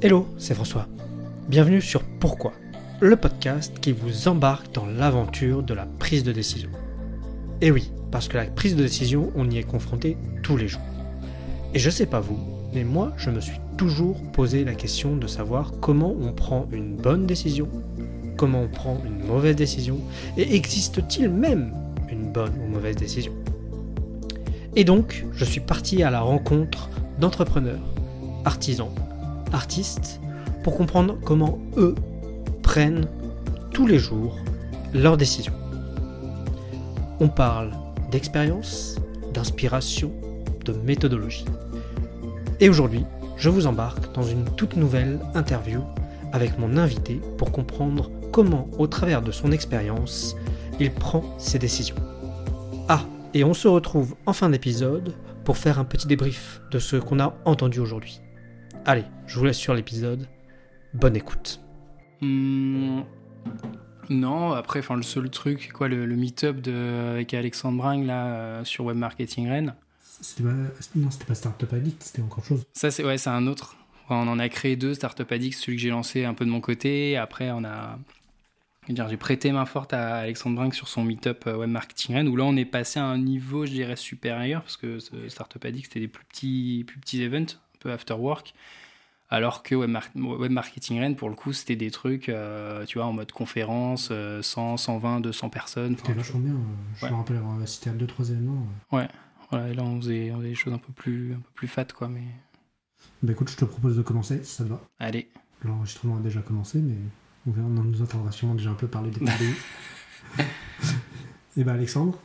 Hello, c'est François. Bienvenue sur Pourquoi, le podcast qui vous embarque dans l'aventure de la prise de décision. Et oui, parce que la prise de décision, on y est confronté tous les jours. Et je sais pas vous, mais moi, je me suis toujours posé la question de savoir comment on prend une bonne décision, comment on prend une mauvaise décision, et existe-t-il même une bonne ou mauvaise décision? Et donc, je suis parti à la rencontre d'entrepreneurs, artisans, artistes, pour comprendre comment eux prennent tous les jours leurs décisions. On parle d'expérience, d'inspiration, de méthodologie. Et aujourd'hui, je vous embarque dans une toute nouvelle interview avec mon invité pour comprendre comment, au travers de son expérience, il prend ses décisions. Ah, et on se retrouve en fin d'épisode pour faire un petit débrief de ce qu'on a entendu aujourd'hui. Allez, je vous laisse sur l'épisode. Bonne écoute. Hmm, non, après, enfin, le seul truc, quoi, le, le meet-up de- avec Alexandre Bring là, euh, sur Web Marketing Rennes, C'était pas, non, c'était pas Startup Addict, c'était encore chose. ça, c'est ouais, c'est un autre. Enfin, on en a créé deux, Startup Addict, celui que j'ai lancé un peu de mon côté. Après, on a. J'ai prêté main forte à Alexandre Brink sur son meet-up euh, Web Marketing Rennes, où là, on est passé à un niveau, je dirais, supérieur, parce que ce Startup Addict, c'était des plus petits, plus petits events, un peu after work. Alors que Web, Mar- Web Marketing Rennes, pour le coup, c'était des trucs, euh, tu vois, en mode conférence, euh, 100, 120, 200 personnes. C'était vachement bien. euh, Je Ouais. me rappelle avoir assisté à 2-3 événements. euh. voilà, et là, on faisait, on faisait des choses un peu plus, un peu plus fat, quoi. Mais Bah écoute, je te propose de commencer, si ça te va. allez. L'enregistrement a déjà commencé, mais on verra, on nous entendra sûrement déjà un peu parler des Et bah Alexandre,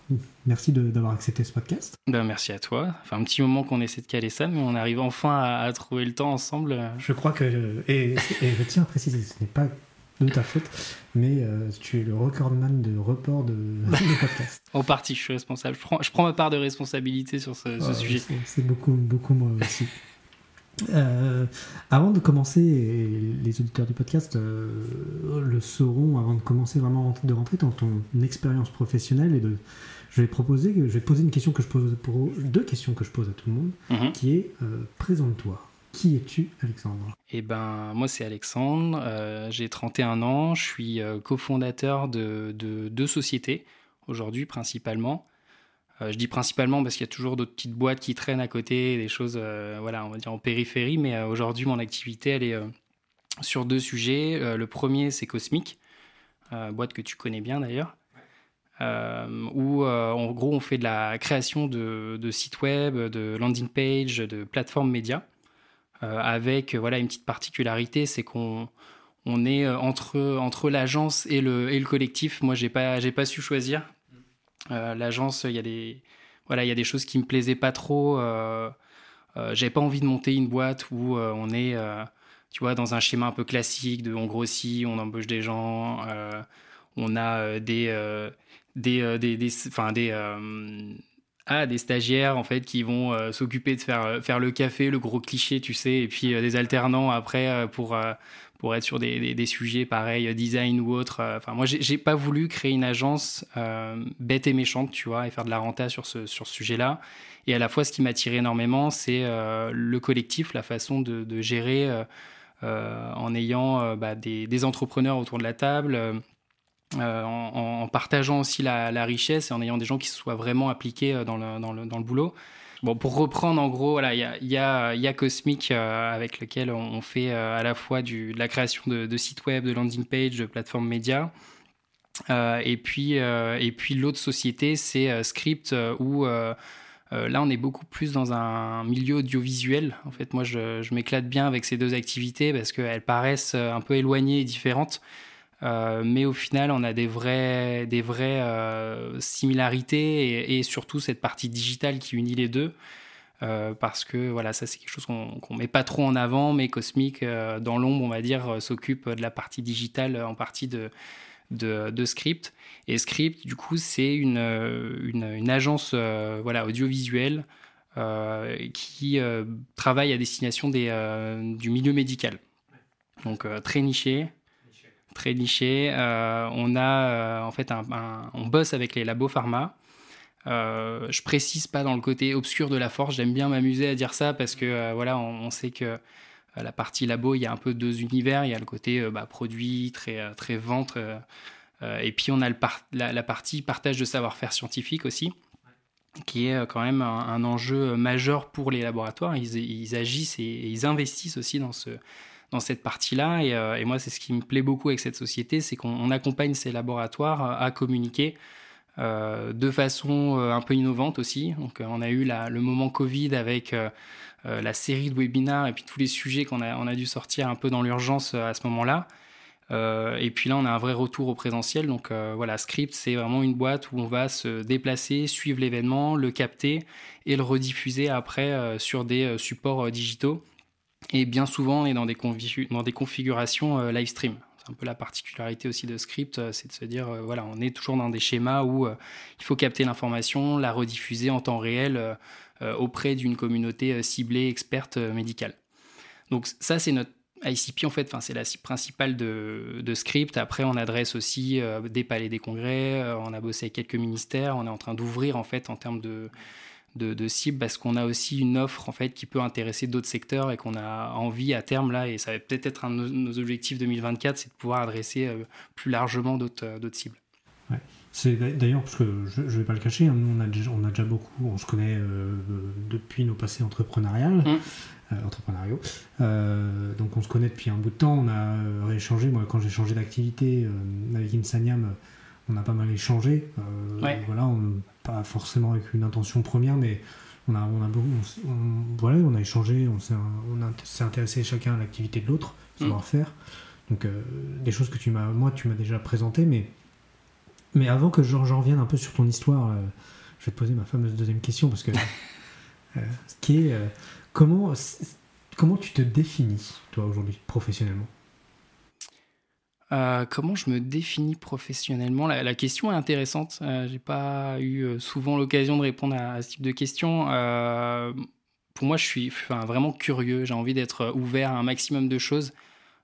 merci d'avoir accepté ce podcast. Ben, merci à toi. Enfin, un petit moment qu'on essaie de caler ça, mais on arrive enfin à, à trouver le temps ensemble. Je crois que, et, et je tiens à préciser, ce n'est pas de ta faute, mais euh, tu es le recordman de report de, de podcast. En partie, je suis responsable. Je prends, je prends ma part de responsabilité sur ce, ce Euh, sujet. C'est beaucoup, beaucoup moi aussi. Euh, avant de commencer, et les auditeurs du podcast euh, le sauront, avant de commencer vraiment de rentrer dans ton expérience professionnelle, et de, je vais proposer, je vais poser une question que je pose pour deux questions que je pose à tout le monde, Mhm. qui est euh, présente-toi. Qui es-tu, Alexandre? Eh ben, moi, c'est Alexandre. euh, J'ai 31 ans. Je suis cofondateur de, de deux sociétés, aujourd'hui principalement. Euh, je dis principalement parce qu'il y a toujours d'autres petites boîtes qui traînent à côté, des choses, euh, voilà, on va dire en périphérie. Mais euh, aujourd'hui, mon activité, elle est sur deux sujets. Le premier, c'est Cosmic, boîte que tu connais bien d'ailleurs. Où en gros on fait de la création de, sites web, de landing page, de plateformes médias, avec voilà une petite particularité, c'est qu'on on est entre entre l'agence et le et le collectif. Moi j'ai pas pas su choisir. Euh, L'agence, il y a des voilà il y a des choses qui me plaisaient pas trop. Euh, euh, J'avais pas envie de monter une boîte où on est tu vois dans un schéma un peu classique de on grossit, on embauche des gens, on a des des, des, enfin, des, ah, des stagiaires en fait qui vont s'occuper de faire, faire le café, le gros cliché, tu sais, et puis des alternants après pour, pour être sur des, des, sujets pareils, euh, design ou autre. Euh, Enfin, moi, j'ai pas voulu créer une agence euh, bête et méchante, tu vois, et faire de la renta sur ce, sur sujet-là. Et à la fois, ce qui m'attirait énormément, c'est le collectif, la façon de, gérer en ayant bah, des, entrepreneurs autour de la table. en, partageant aussi la, richesse et en ayant des gens qui se soient vraiment appliqués dans le, dans le, dans le boulot. Bon, pour reprendre, en gros, voilà, il y a, Cosmic euh, avec lequel on, fait euh, à la fois de la création de, sites web, de landing page, de plateformes médias. Euh, et puis, et puis l'autre société, c'est Script, où là, on est beaucoup plus dans un milieu audiovisuel. En fait, moi, je, je m'éclate bien avec ces deux activités parce qu'elles paraissent un peu éloignées et différentes. Euh, mais au final, on a des vraies, des vraies euh, similarités et, surtout cette partie digitale qui unit les deux. Euh, parce que voilà, ça c'est quelque chose qu'on qu'on met pas trop en avant, mais Cosmic, dans l'ombre, on va dire, s'occupe de la partie digitale en partie de, de, de Script. Et Script, du coup, c'est une, une, une agence voilà, audiovisuelle qui travaille à destination des, du milieu médical. Donc très niché, très niché. Euh, on a euh, en fait un, on bosse avec les labos pharma. Euh, je précise pas dans le côté obscur de la force. J'aime bien m'amuser à dire ça parce que euh, voilà, on, on sait que la partie labo, il y a un peu deux univers. Il y a le côté bah, produit, très, très vente. et puis on a le la, partie partage de savoir-faire scientifique aussi qui est quand même un, enjeu majeur pour les laboratoires. Ils, agissent et, ils investissent aussi dans, ce, dans cette partie-là. Et, et, moi, c'est ce qui me plaît beaucoup avec cette société, c'est qu'on accompagne ces laboratoires à communiquer euh, de façon euh, un peu innovante aussi. Donc, euh, on a eu le moment Covid avec la série de webinars et puis tous les sujets qu'on a, on a dû sortir un peu dans l'urgence à ce moment-là. et puis là, on a un vrai retour au présentiel. Donc voilà, Script, c'est vraiment une boîte où on va se déplacer, suivre l'événement, le capter et le rediffuser après sur des supports digitaux. Et bien souvent, on est dans des, dans des configurations live stream. C'est un peu la particularité aussi de Script, euh, c'est de se dire, euh, voilà, on est toujours dans des schémas où euh, il faut capter l'information, la rediffuser en temps réel auprès d'une communauté ciblée, experte médicale. Donc ça, c'est notre ICP en fait, c'est la cible principale de, Script. Après, on adresse aussi des palais des congrès, on a bossé avec quelques ministères, on est en train d'ouvrir en fait en termes de de, de cible parce qu'on a aussi une offre en fait qui peut intéresser d'autres secteurs et qu'on a envie à terme là et ça va peut-être être un de nos objectifs 2024 c'est de pouvoir adresser euh, plus largement d'autres euh, d'autres cibles. Ouais. C'est d'ailleurs parce que je, ne vais pas le cacher, hein, nous on a déjà, on a déjà beaucoup, on se connaît euh, depuis nos passés entrepreneuriales. Mmh. entrepreneuriaux. donc on se connaît depuis un bout de temps, on a rééchangé, moi quand j'ai changé d'activité avec Insaniam, on a pas mal échangé. Voilà, on, pas forcément avec une intention première, mais on a, on a, voilà, on a échangé, on s'est intéressé chacun à l'activité de l'autre, mm. savoir-faire. Donc, euh, des choses que tu m'as, moi, tu m'as déjà présentées, mais, mais avant que j'en revienne un peu sur ton histoire, euh, je vais te poser ma fameuse deuxième question, parce que, euh, qui est, comment, comment tu te définis, toi, aujourd'hui, professionnellement? Euh, comment je me définis professionnellement? La, question est intéressante. Euh, j'ai pas eu euh, souvent l'occasion de répondre à, ce type de questions. pour moi, je suis vraiment curieux. J'ai envie d'être ouvert à un maximum de choses.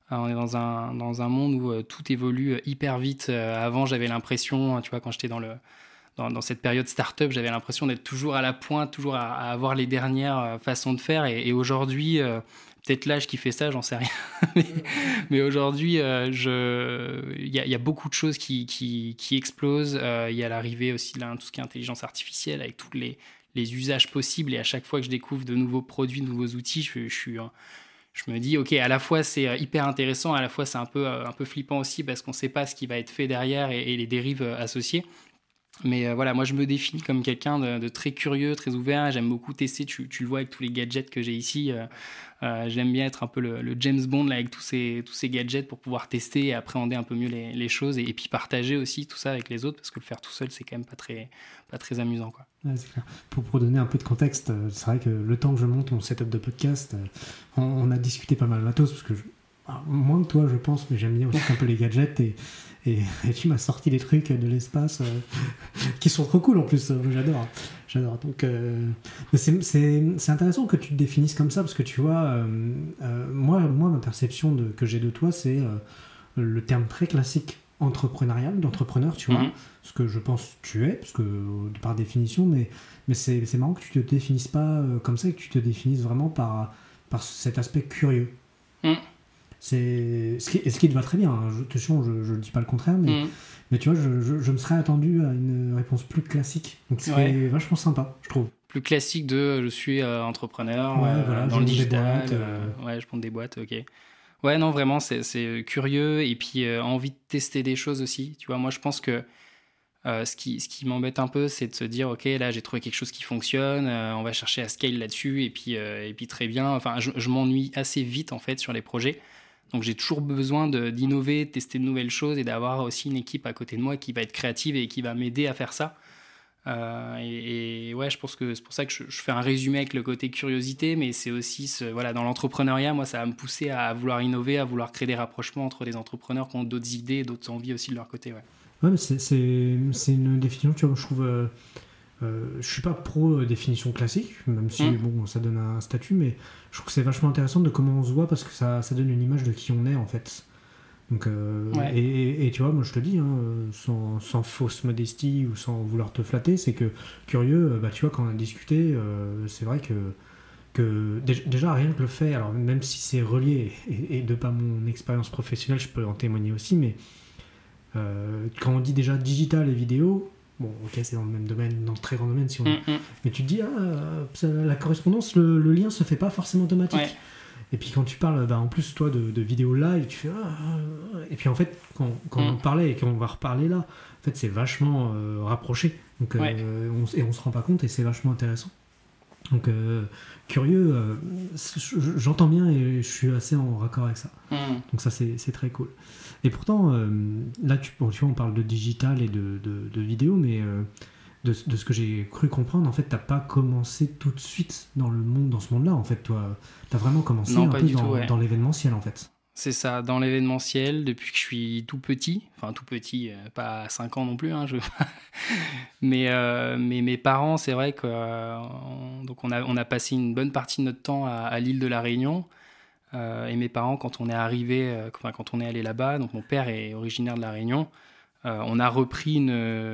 on est dans un, dans un monde où tout évolue hyper vite. avant, j'avais l'impression, tu vois, quand j'étais dans le dans, cette période start-up, j'avais l'impression d'être toujours à la pointe, toujours à, avoir les dernières façons de faire. Et, et aujourd'hui, peut-être l'âge qui fait ça, j'en sais rien. mais, aujourd'hui, euh, il y, a beaucoup de choses qui, qui, explosent. Euh, il y a l'arrivée aussi de tout ce qui est intelligence artificielle avec tous les, les, usages possibles. Et à chaque fois que je découvre de nouveaux produits, de nouveaux outils, je, je suis je me dis, ok, à la fois c'est euh, hyper intéressant, à la fois c'est un peu, un peu flippant aussi parce qu'on ne sait pas ce qui va être fait derrière et les dérives associées. Mais euh, voilà, moi je me définis comme quelqu'un de, très curieux, très ouvert. J'aime beaucoup tester, tu, le vois avec tous les gadgets que j'ai ici. Euh, euh, j'aime bien être un peu le, James Bond là, avec tous ces, tous ces gadgets pour pouvoir tester et appréhender un peu mieux les, choses et, puis partager aussi tout ça avec les autres parce que le faire tout seul c'est quand même pas très, pas très amusant. Quoi. Pour, pour, donner un peu de contexte, c'est vrai que le temps que je monte mon setup de podcast, on, a discuté pas mal matos parce que moins que toi je pense, mais j'aime bien aussi un peu les gadgets et et, tu m'as sorti des trucs de l'espace euh, qui sont trop cool en plus. J'adore. J'adore. Donc, euh, c'est intéressant que tu te définisses comme ça parce que tu vois, euh, moi, moi, ma perception de, que j'ai de toi, c'est le terme très classique entrepreneurial, d'entrepreneur, tu vois, mhm. ce que je pense que tu es, parce que par définition, mais, mais c'est marrant que tu te définisses pas comme ça, et que tu te définisses vraiment par, par cet aspect curieux. Mhm. C'est ce qui, ce qui te va très bien. Hein. Je, attention, je ne dis pas le contraire, mais, mm. mais tu vois, je, je, me serais attendu à une réponse plus classique. Donc c'est vachement sympa, je trouve. Plus classique de je suis euh, entrepreneur euh, dans le digital. Euh, ouais, je prends des boîtes, ok. Ouais, non, vraiment, c'est curieux et puis envie de tester des choses aussi. Tu vois, moi, je pense que ce qui, ce qui m'embête un peu, c'est de se dire, ok, là, j'ai trouvé quelque chose qui fonctionne, on va chercher à scale là-dessus, et puis, et puis très bien. Enfin, je, je m'ennuie assez vite, en fait, sur les projets. Donc j'ai toujours besoin d'innover, de, tester de nouvelles choses et d'avoir aussi une équipe à côté de moi qui va être créative et qui va m'aider à faire ça. Euh, et, ouais, je pense que c'est pour ça que je, fais un résumé avec le côté curiosité, mais c'est aussi voilà, dans l'entrepreneuriat, moi, ça va me pousser à vouloir innover, à vouloir créer des rapprochements entre des entrepreneurs qui ont d'autres idées, d'autres envies aussi de leur côté. Ouais, ouais c'est une définition, tu vois, je trouve. Euh, euh, je suis pas pro définition classique, même si mm. bon, ça donne un statut, mais je trouve que c'est vachement intéressant de comment on se voit parce que ça, ça donne une image de qui on est en fait. Donc, euh, et, et, tu vois, moi je te dis, hein, sans, sans, fausse modestie ou sans vouloir te flatter, c'est que curieux, euh, bah, tu vois, quand on a discuté, euh, c'est vrai que que déjà rien que le fait, alors même si c'est relié, et, de pas mon expérience professionnelle, je peux en témoigner aussi, mais euh, quand on dit déjà digital et vidéo, bon ok c'est dans le même domaine, dans le très grand domaine si on... Mm, mm. Mais tu te dis, ah, la correspondance, le, lien se fait pas forcément automatique. Et puis quand tu parles, bah, en plus toi de, vidéo live, tu fais ah, et puis en fait quand, quand mm. on parlait et qu'on va reparler là, en fait c'est vachement euh, rapproché. Donc, et on se rend pas compte et c'est vachement intéressant. Donc, euh, curieux, euh, j'entends bien et je suis assez en raccord avec ça. Mm. Donc, ça, c'est très cool. Et pourtant, euh, là, tu, vois, on parle de digital et de, de, vidéo, mais de, de, ce que j'ai cru comprendre, en fait, t'as pas commencé tout de suite dans le monde, dans ce monde-là, en fait, toi. T'as vraiment commencé un peu dans, dans l'événementiel, en fait. C'est ça, dans l'événementiel, depuis que je suis tout petit, enfin tout petit, euh, pas à 5 ans non plus, hein, je... mais, euh, mais mes parents, c'est vrai qu'on euh, donc on a, on a passé une bonne partie de notre temps à, l'île de la Réunion. Et mes parents, quand on est arrivé, enfin, quand on est allé là-bas, donc mon père est originaire de la Réunion, on a repris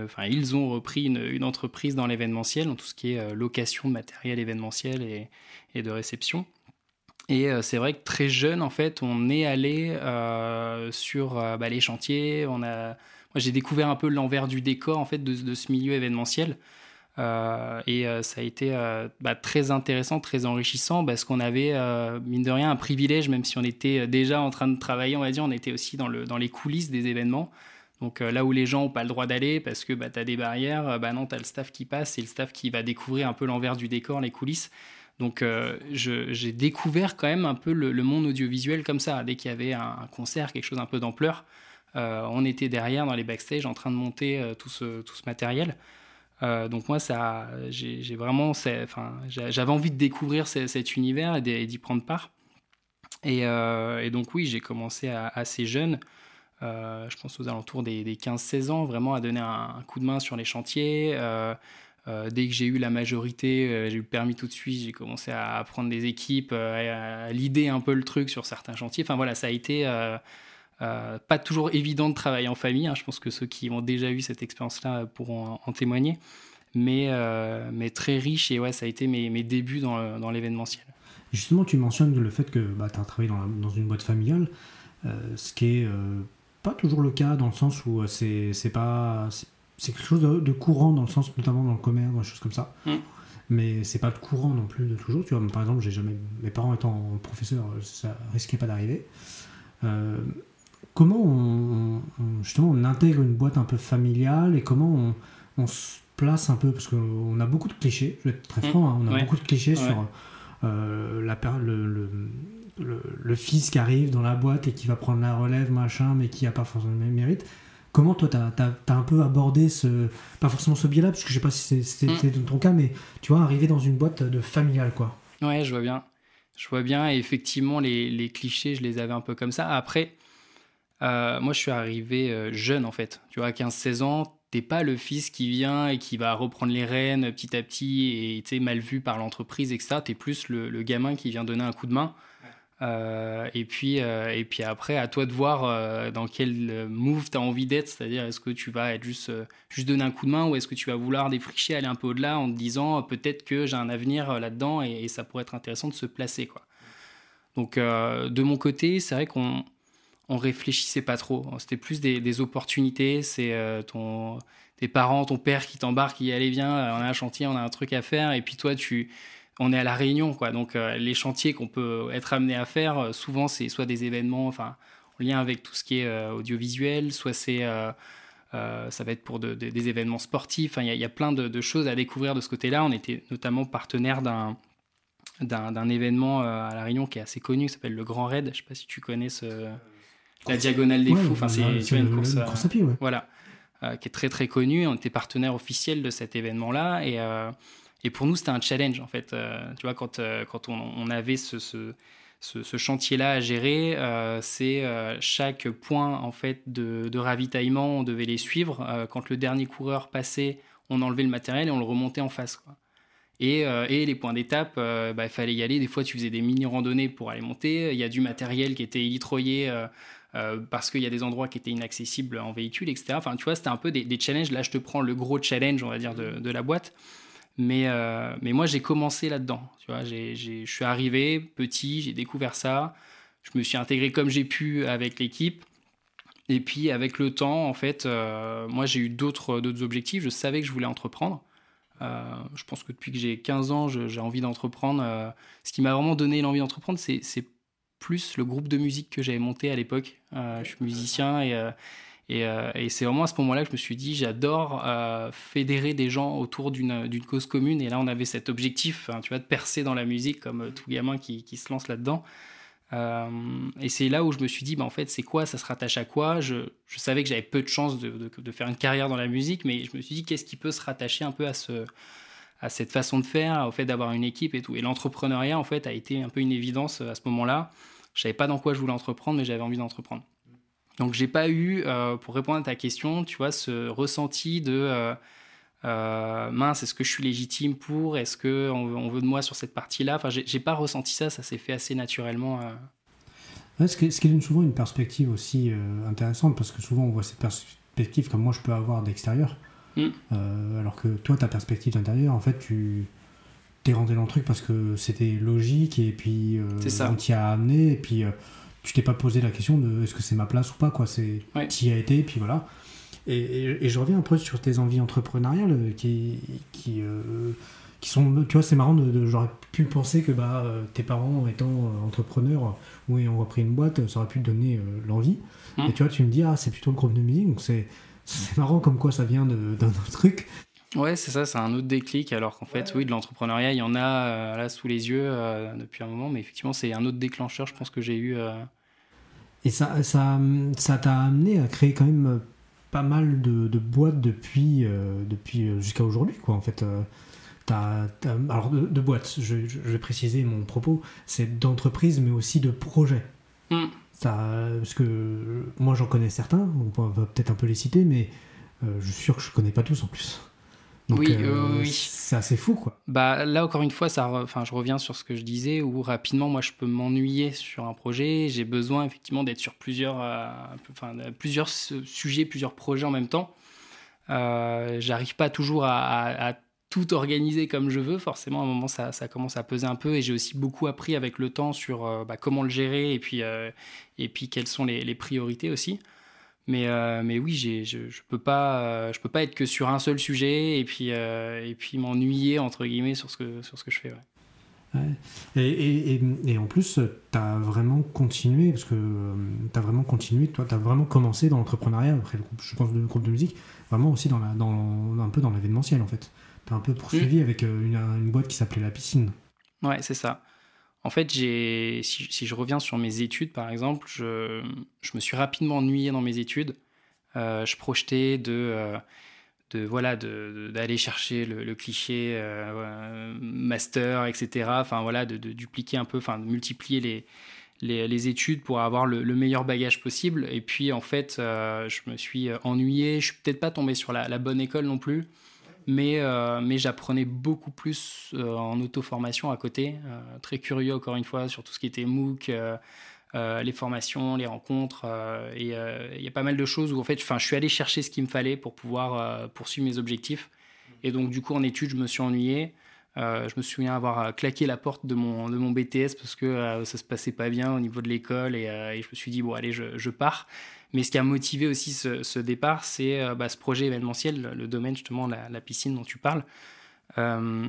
enfin ils ont repris une, entreprise dans l'événementiel, dans tout ce qui est location de matériel événementiel et, de réception. Et euh, c'est vrai que très jeune, en fait, on est allé euh, sur euh, bah, les chantiers. On j'ai découvert un peu l'envers du décor en fait de, ce milieu événementiel. Et ça a été bah, très intéressant, très enrichissant parce qu'on avait, mine de rien, un privilège, même si on était déjà en train de travailler, on va on était aussi dans, le, dans les coulisses des événements. Donc là où les gens n'ont pas le droit d'aller parce que bah, tu as des barrières, bah non, tu as le staff qui passe, c'est le staff qui va découvrir un peu l'envers du décor, les coulisses. Donc euh, j'ai découvert quand même un peu le, monde audiovisuel comme ça. Dès qu'il y avait un, concert, quelque chose un peu d'ampleur, euh, on était derrière dans les backstage en train de monter euh, tout ce matériel. Donc moi, ça, j'ai vraiment, enfin, j'avais envie de découvrir cet univers et d'y prendre part. Et, donc oui, j'ai commencé assez jeune. je pense aux alentours des, 15-16 ans, vraiment à donner un, coup de main sur les chantiers, euh, dès que j'ai eu la majorité, euh, j'ai eu le permis tout de suite, j'ai commencé à prendre des équipes, euh, à, l'idée un peu le truc sur certains chantiers. Enfin voilà, ça a été pas toujours évident de travailler en famille. Hein. Je pense que ceux qui ont déjà eu cette expérience-là pourront en, témoigner. Mais, mais très riche et ouais, ça a été mes, mes débuts dans, dans l'événementiel. Justement, tu mentionnes le fait que bah, tu as travaillé dans, dans, une boîte familiale, ce qui est pas toujours le cas dans le sens où c'est pas c'est quelque chose de, courant dans le sens, notamment dans le commerce, dans des choses comme ça. Mm. Mais c'est pas courant non plus de toujours. Tu vois, par exemple, j'ai jamais, mes parents étant professeurs, ça risquait pas d'arriver. Euh, comment on, justement on intègre une boîte un peu familiale et comment on, se place un peu parce qu'on a beaucoup de clichés. Je vais être très mm. franc, hein, on a beaucoup de clichés sur euh, la, le, le, le, le, fils qui arrive dans la boîte et qui va prendre la relève, machin, mais qui a pas forcément le même mérite. Comment toi, tu as, un peu abordé ce. Pas forcément ce biais-là, parce que je sais pas si c'était mm. ton cas, mais tu vois, arriver dans une boîte de familiale, quoi. Ouais, je vois bien. Je vois bien. Et effectivement, les, clichés, je les avais un peu comme ça. Après, euh, moi, je suis arrivé euh, jeune, en fait. Tu vois, à 15-16 ans, t'es pas le fils qui vient et qui va reprendre les rênes petit à petit et tu mal vu par l'entreprise, etc. Tu es plus le, gamin qui vient donner un coup de main. Euh, et, puis, et puis après, à toi de voir dans quel move tu as envie d'être, c'est-à-dire est-ce que tu vas être juste, juste donner un coup de main ou est-ce que tu vas vouloir défricher, aller un peu au-delà en te disant peut-être que j'ai un avenir là-dedans et, ça pourrait être intéressant de se placer. Quoi. Donc de mon côté, c'est vrai qu'on on réfléchissait pas trop, c'était plus des, opportunités, c'est ton tes parents, ton père qui t'embarque, qui allez viens, on a un chantier, on a un truc à faire et puis toi tu on est à la Réunion, quoi. Donc euh, les chantiers qu'on peut être amené à faire, euh, souvent c'est soit des événements, enfin en lien avec tout ce qui est euh, audiovisuel, soit c'est ça va être pour des événements sportifs. Il y, a plein de, choses à découvrir de ce côté-là. On était notamment partenaire d'un d'un événement à la Réunion qui est assez connu, qui s'appelle le Grand Raid. Je ne sais pas si tu connais ce, la diagonale des fous. Enfin, c'est une course, à pied, voilà, qui est très très connue. On était partenaire officiel de cet événement-là et et pour nous, c'était un challenge, en fait. Euh, tu vois, quand, euh, quand on, avait ce, ce, chantier-là à gérer, euh, c'est chaque point, en fait, de, ravitaillement, on devait les suivre. quand le dernier coureur passait, on enlevait le matériel et on le remontait en face, quoi. Et, et, les points d'étape, bah, il fallait y aller. Des fois, tu faisais des mini-randonnées pour aller monter. Il y a du matériel qui était élitroyé parce qu'il y a des endroits qui étaient inaccessibles en véhicule, etc. Enfin, tu vois, c'était un peu des, challenges. Là, je te prends le gros challenge, on va dire, de, la boîte. Mais, mais moi, j'ai commencé là-dedans. Tu vois, je suis arrivé petit, j'ai découvert ça. Je me suis intégré comme j'ai pu avec l'équipe. Et puis, avec le temps, en fait, moi, j'ai eu d'autres objectifs. Je savais que je voulais entreprendre. je pense que depuis que j'ai 15 ans, j'ai envie d'entreprendre. ce qui m'a vraiment donné l'envie d'entreprendre, c'est plus le groupe de musique que j'avais monté à l'époque. Euh, je suis musicien et, euh, euh, et, c'est vraiment à ce moment-là que je me suis dit j'adore fédérer des gens autour d'une cause commune. Et là, on avait cet objectif, hein, tu vois, de percer dans la musique comme tout gamin qui, qui se lance là-dedans. et c'est là où je me suis dit, bah, en fait, c'est quoi? Ça se rattache à quoi? Je, je, savais que j'avais peu de chances de, de, de, faire une carrière dans la musique, mais je me suis dit, qu'est-ce qui peut se rattacher un peu à, ce, à cette façon de faire, au fait d'avoir une équipe et tout? Et l'entrepreneuriat, en fait, a été un peu une évidence à ce moment-là. Je savais pas dans quoi je voulais entreprendre, mais j'avais envie d'entreprendre. Donc j'ai pas eu, euh, pour répondre à ta question, tu vois, ce ressenti de euh, euh, mince, est-ce que je suis légitime pour, est-ce que on, veut de moi sur cette partie-là? Enfin, j'ai pas ressenti ça, ça s'est fait assez naturellement. ce, qui est, souvent une perspective aussi intéressante parce que souvent on voit cette perspective comme moi je peux avoir d'extérieur, mm. alors que toi ta perspective d'intérieur, en fait, tu t'es rentré dans le truc parce que c'était logique et puis euh, on t'y a amené et puis euh, tu t'es pas posé la question de est-ce que c'est ma place ou pas quoi. C'est y a été et puis voilà. Et, et, je reviens un peu sur tes envies entrepreneuriales euh, qui qui, qui sont tu vois c'est marrant de, j'aurais pu penser que bah tes parents étant entrepreneurs ou ayant repris une boîte ça aurait pu te donner l'envie. Mmh. et tu vois tu me dis ah c'est plutôt le groupe de musique donc c'est c'est marrant comme quoi ça vient d'un autre truc Ouais, c'est ça, c'est un autre déclic, alors qu'en fait, oui, de l'entrepreneuriat, il y en a euh, là sous les yeux euh, depuis un moment, mais effectivement, c'est un autre déclencheur, je pense, que j'ai eu. Euh. Et ça ça ça t'a amené à créer quand même pas mal de, de boîtes depuis, depuis jusqu'à aujourd'hui, quoi, en fait. alors, de, boîtes, je, vais préciser mon propos, c'est d'entreprise, mais aussi de projets. Mm. Ça, parce que moi, j'en connais certains, on va peut-être un peu les citer, mais je suis sûr que je connais pas tous en plus oui, euh, oui. C'est assez fou, quoi. Bah, là, encore une fois, ça, enfin, je reviens sur ce que je disais, où rapidement, moi, je peux m'ennuyer sur un projet. J'ai besoin, effectivement, d'être sur plusieurs, euh, enfin, plusieurs sujets, plusieurs projets en même temps. Euh, J'arrive pas toujours à, tout organiser comme je veux. Forcément, à un moment, ça, ça commence à peser un peu. Et j'ai aussi beaucoup appris avec le temps sur bah, comment le gérer et puis, et puis quelles sont les, les priorités aussi. Mais, euh, mais oui, je, je peux pas, euh, je peux pas être que sur un seul sujet et puis, euh, et puis m'ennuyer entre guillemets sur ce que, sur ce que je fais. Ouais. Et, et, et, en plus, tu as vraiment continué, parce que tu as vraiment continué, toi, tu as vraiment commencé dans l'entrepreneuriat, après le groupe, je pense, le groupe de musique, vraiment aussi dans la, dans, un peu dans l'événementiel en fait. Tu as un peu poursuivi mmh. avec une, une, boîte qui s'appelait La Piscine. Ouais, c'est ça. En fait, si, si, je reviens sur mes études, par exemple, je, je me suis rapidement ennuyé dans mes études. Euh, je projetais de, euh, de voilà, d'aller chercher le, cliché euh, master, etc. Enfin voilà, de, dupliquer un peu, enfin de multiplier les, les, études pour avoir le, meilleur bagage possible. Et puis en fait, je me suis ennuyé. Je suis peut-être pas tombé sur la bonne école non plus mais, euh, mais j'apprenais beaucoup plus euh, en auto-formation à côté. Euh, très curieux, encore une fois, sur tout ce qui était MOOC, les formations, les rencontres. et il y a pas mal de choses où, en fait, je suis allé chercher ce qu'il me fallait pour pouvoir poursuivre mes objectifs. Et donc, du coup, en études, je me suis ennuyé. je me souviens avoir claqué la porte de mon, de mon BTS parce que ça se passait pas bien au niveau de l'école et, et, je me suis dit, bon, allez, je, je pars. Mais ce qui a motivé aussi ce, départ, c'est euh, bah, ce projet événementiel, le domaine justement, la, la piscine dont tu parles. Euh,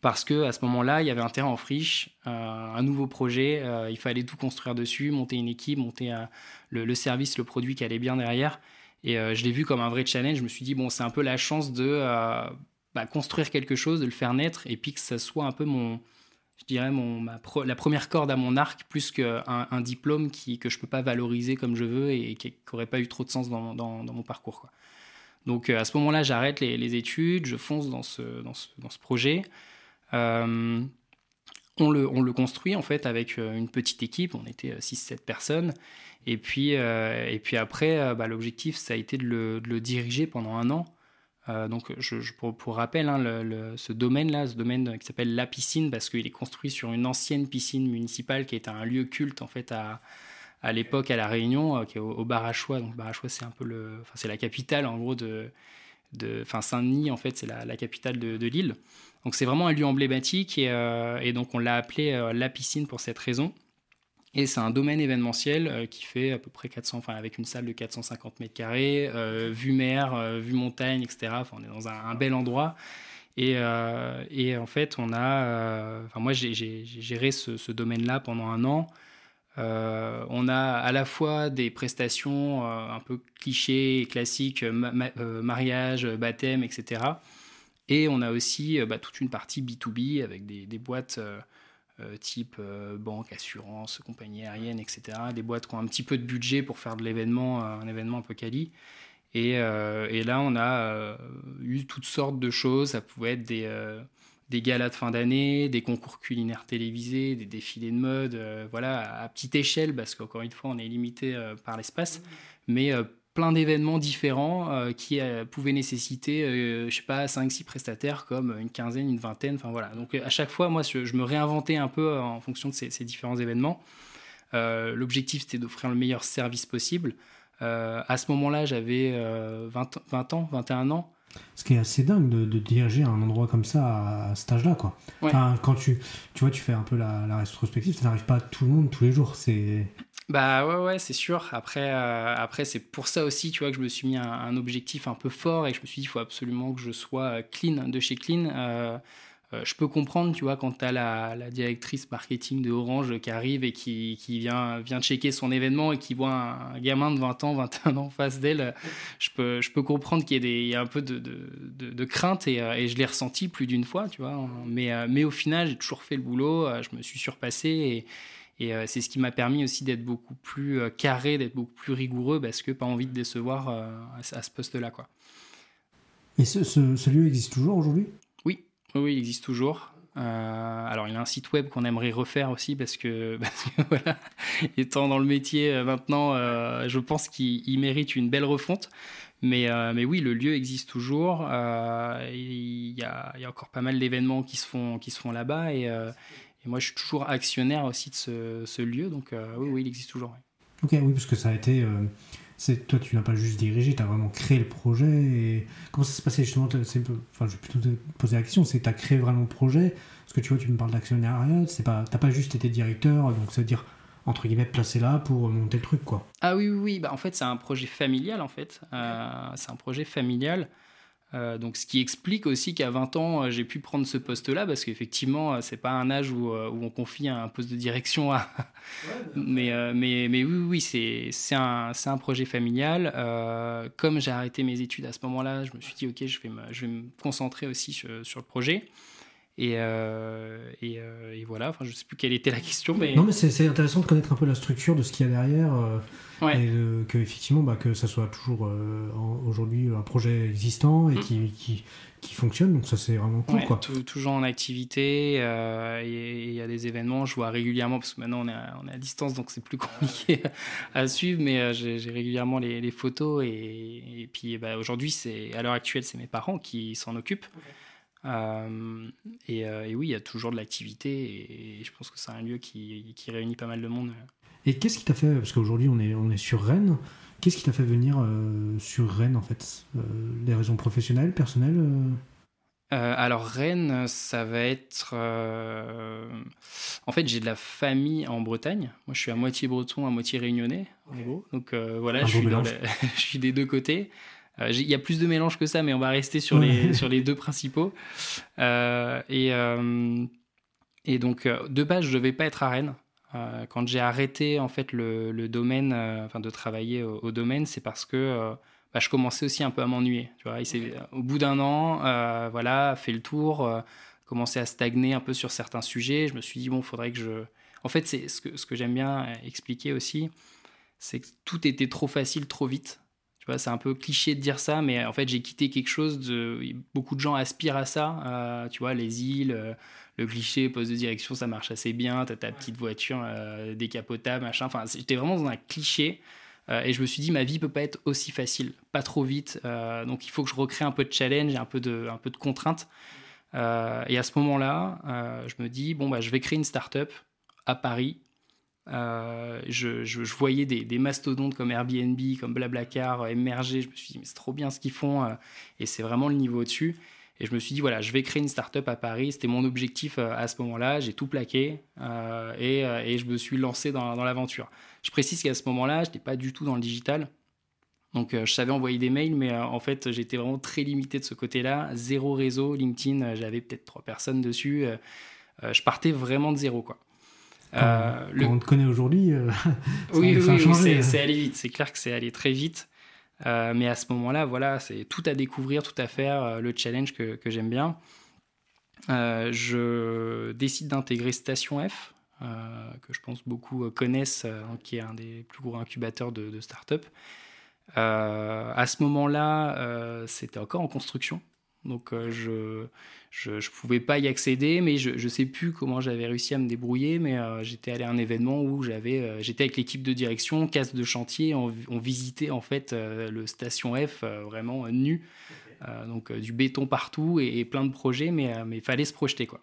parce que à ce moment-là, il y avait un terrain en friche, euh, un nouveau projet, il fallait tout construire dessus, monter une équipe, monter le, service, le produit qui allait bien derrière. Et je l'ai vu comme un vrai challenge. Je me suis dit, bon, c'est un peu la chance de bah, construire quelque chose, de le faire naître, et puis que ça soit un peu mon, je dirais, mon, la première corde à mon arc, plus qu'un un diplôme qui, que je ne peux pas valoriser comme je veux et qui n'aurait pas eu trop de sens dans, dans, mon parcours. Donc euh, à ce moment-là, j'arrête les, études, je fonce dans ce, dans ce, dans ce projet. Euh, on, le, on le construit en fait avec euh, une petite équipe, on était 6-7 personnes. Et puis, et puis après, bah, l'objectif, ça a été de le, de le, diriger pendant un an. Euh, donc, je, pour, rappel, hein, ce domaine-là, ce domaine qui s'appelle la piscine, parce qu'il est construit sur une ancienne piscine municipale qui est un lieu culte en fait à, à l'époque à la Réunion, euh, qui est au, Barachois. Donc Barachois, c'est un peu le, enfin, c'est la capitale en gros de Enfin, Saint-Denis, en fait, c'est la, capitale de, l'île. Donc, c'est vraiment un lieu emblématique et, et donc on l'a appelé la piscine pour cette raison. Et c'est un domaine événementiel qui fait à peu près 400, enfin avec une salle de 450 mètres carrés, vue mer, vue montagne, etc. Enfin, on est dans un bel endroit. Et, euh, en fait, on a. Euh, enfin, moi, j'ai géré ce, domaine-là pendant un an. Euh, on a à la fois des prestations un peu clichés classiques, mariage, baptême, etc. Et on a aussi bah, toute une partie B2B avec des boîtes type banque, assurance, compagnie aérienne, etc. Des boîtes qui ont un petit peu de budget pour faire de l'événement, un événement un peu quali. Euh, et, là, on a euh, eu toutes sortes de choses. Ça pouvait être des, euh, des galas de fin d'année, des concours culinaires télévisés, des défilés de mode, voilà, à petite échelle, parce qu'encore une fois, on est limité par l'espace. Mais plein d'événements différents qui pouvaient nécessiter, je sais pas, 5-6 prestataires comme une quinzaine, une vingtaine, enfin voilà. Donc à chaque fois, moi, je, me réinventais un peu en fonction de ces, ces différents événements. L'objectif, c'était d'offrir le meilleur service possible. Euh, à ce moment-là, j'avais 20, 20, ans, 21 ans. Ce qui est assez dingue de, diriger un endroit comme ça à, cet âge-là, quoi. quand tu, tu vois, tu fais un peu la, la rétrospective, ça n'arrive pas à tout le monde tous les jours. C'est bah ouais, c'est sûr. Après, euh, après c'est pour ça aussi, tu vois, que je me suis mis un, objectif un peu fort et je me suis dit, il faut absolument que je sois clean de chez clean. Euh, euh, je peux comprendre, tu vois, quand tu as la, directrice marketing de Orange qui arrive et qui, vient, vient checker son événement et qui voit un, gamin de 20 ans, 21 ans face d'elle, je peux, je peux comprendre qu'il y, a un peu de, de, crainte euh, et, je l'ai ressenti plus d'une fois, tu vois. Mais, euh, mais au final, j'ai toujours fait le boulot, je me suis surpassé et, et c'est ce qui m'a permis aussi d'être beaucoup plus carré, d'être beaucoup plus rigoureux parce que pas envie de décevoir à, ce poste-là, quoi. Et ce, ce lieu existe toujours aujourd'hui? Oui, il existe toujours. Euh, alors, il y a un site web qu'on aimerait refaire aussi parce que, voilà, étant dans le métier euh, maintenant, euh, je pense qu'il mérite une belle refonte. Mais, mais oui, le lieu existe toujours. Il y, a, y, a, encore pas mal d'événements qui se font, qui se font là-bas. Et, et, moi, je suis toujours actionnaire aussi de ce, ce lieu. Donc, oui, oui, il existe toujours. Ok, oui, parce que ça a été toi tu n'as pas juste dirigé, tu as vraiment créé le projet. Et... Comment ça s'est passé justement Enfin, je vais plutôt te poser la question, c'est que tu as créé vraiment le projet Parce que tu vois, tu me parles d'actionnariat, tu n'as pas juste été directeur, donc ça veut dire entre guillemets placé là pour monter le truc quoi. Ah oui oui, oui. Bah, en fait c'est un projet familial en fait, euh, c'est un projet familial euh, donc, ce qui explique aussi qu'à 20 ans, euh, j'ai pu prendre ce poste-là, parce qu'effectivement, euh, c'est pas un âge où, on confie un poste de direction à. mais, mais, mais oui, oui, c'est un, un projet familial. comme j'ai arrêté mes études à ce moment-là, je me suis dit, OK, je vais me, je vais me concentrer aussi sur, sur le projet. Et, et, et, voilà, enfin, je sais plus quelle était la question. Mais... Non, mais c'est intéressant de connaître un peu la structure de ce qu'il y a derrière. Et que effectivement, bah, que ça soit toujours euh, aujourd'hui un projet existant et mm. qui, qui, qui, fonctionne. Donc ça, c'est vraiment cool. quoi. toujours en activité. Euh, et il y a des événements, je vois régulièrement, parce que maintenant on est à, on est à distance, donc c'est plus compliqué à suivre. Mais euh, j'ai régulièrement les, les, photos. Et, et puis bah, aujourd'hui, à l'heure actuelle, c'est mes parents qui s'en occupent. Et, et, oui, il y a toujours de l'activité et, je pense que c'est un lieu qui, qui, réunit pas mal de monde. Et qu'est-ce qui t'a fait, parce qu'aujourd'hui on est, on est sur Rennes, qu'est-ce qui t'a fait venir euh, sur Rennes en fait euh, Des raisons professionnelles, personnelles euh? alors Rennes, ça va être... En fait, j'ai de la famille en Bretagne. Moi, je suis à moitié breton, à moitié réunionnais, en gros. Donc voilà, je suis, je suis, des deux côtés. Il y a plus de mélange que ça, mais on va rester sur, les, sur les deux principaux. et, et donc, de base, je ne devais pas être à Rennes. Euh, quand j'ai arrêté en fait le, domaine, euh, enfin de travailler au, domaine, c'est parce que euh, bah, je commençais aussi un peu à m'ennuyer. Tu vois, au bout d'un an, voilà, fait le tour, commençait à stagner un peu sur certains sujets. Je me suis dit bon, faudrait que je. En fait, c'est ce que ce que j'aime bien expliquer aussi, c'est que tout était trop facile, trop vite. Tu vois, c'est un peu cliché de dire ça, mais en fait, j'ai quitté quelque chose de. Beaucoup de gens aspirent à ça. tu vois, les îles le cliché poste de direction, ça marche assez bien, t'as ta petite voiture euh, décapotable, machin. Enfin, j'étais vraiment dans un cliché. Euh, et je me suis dit, ma vie peut pas être aussi facile, pas trop vite. Euh, donc il faut que je recrée un peu de challenge, un peu de, un peu de contrainte. et à ce moment-là, je me dis, bon, bah, je vais créer une start-up à Paris je, voyais des, mastodontes comme Airbnb, comme Blablacar émerger. Je me suis dit, mais c'est trop bien ce qu'ils font. et c'est vraiment le niveau au-dessus. Et je me suis dit, voilà, je vais créer une start-up à Paris. C'était mon objectif à ce moment-là. J'ai tout plaqué et, je me suis lancé dans, l'aventure. Je précise qu'à ce moment-là, je n'étais pas du tout dans le digital. Donc euh, je savais envoyer des mails, mais euh, en fait j'étais vraiment très limité de ce côté-là. Zéro réseau, LinkedIn, euh, j'avais peut-être trois personnes dessus. je partais vraiment de zéro, quoi. Le... on te connaît aujourd'hui, oui, oui, oui c'est allé vite. C'est clair que c'est allé très vite. mais à ce moment-là, voilà, c'est tout à découvrir, tout à faire, le challenge que, que j'aime bien. je décide d'intégrer Station F, que je pense beaucoup connaissent, qui est un des plus gros incubateurs de, de start-up. Euh, à ce moment-là, euh, c'était encore en construction. Donc euh, je je ne pouvais pas y accéder, mais je ne sais plus comment j'avais réussi à me débrouiller, mais j'étais allé à un événement où j'avais j'étais avec l'équipe de direction, casse de chantier, on, visitait en fait le station F vraiment nu, donc du béton partout et, plein de projets, mais il fallait se projeter quoi.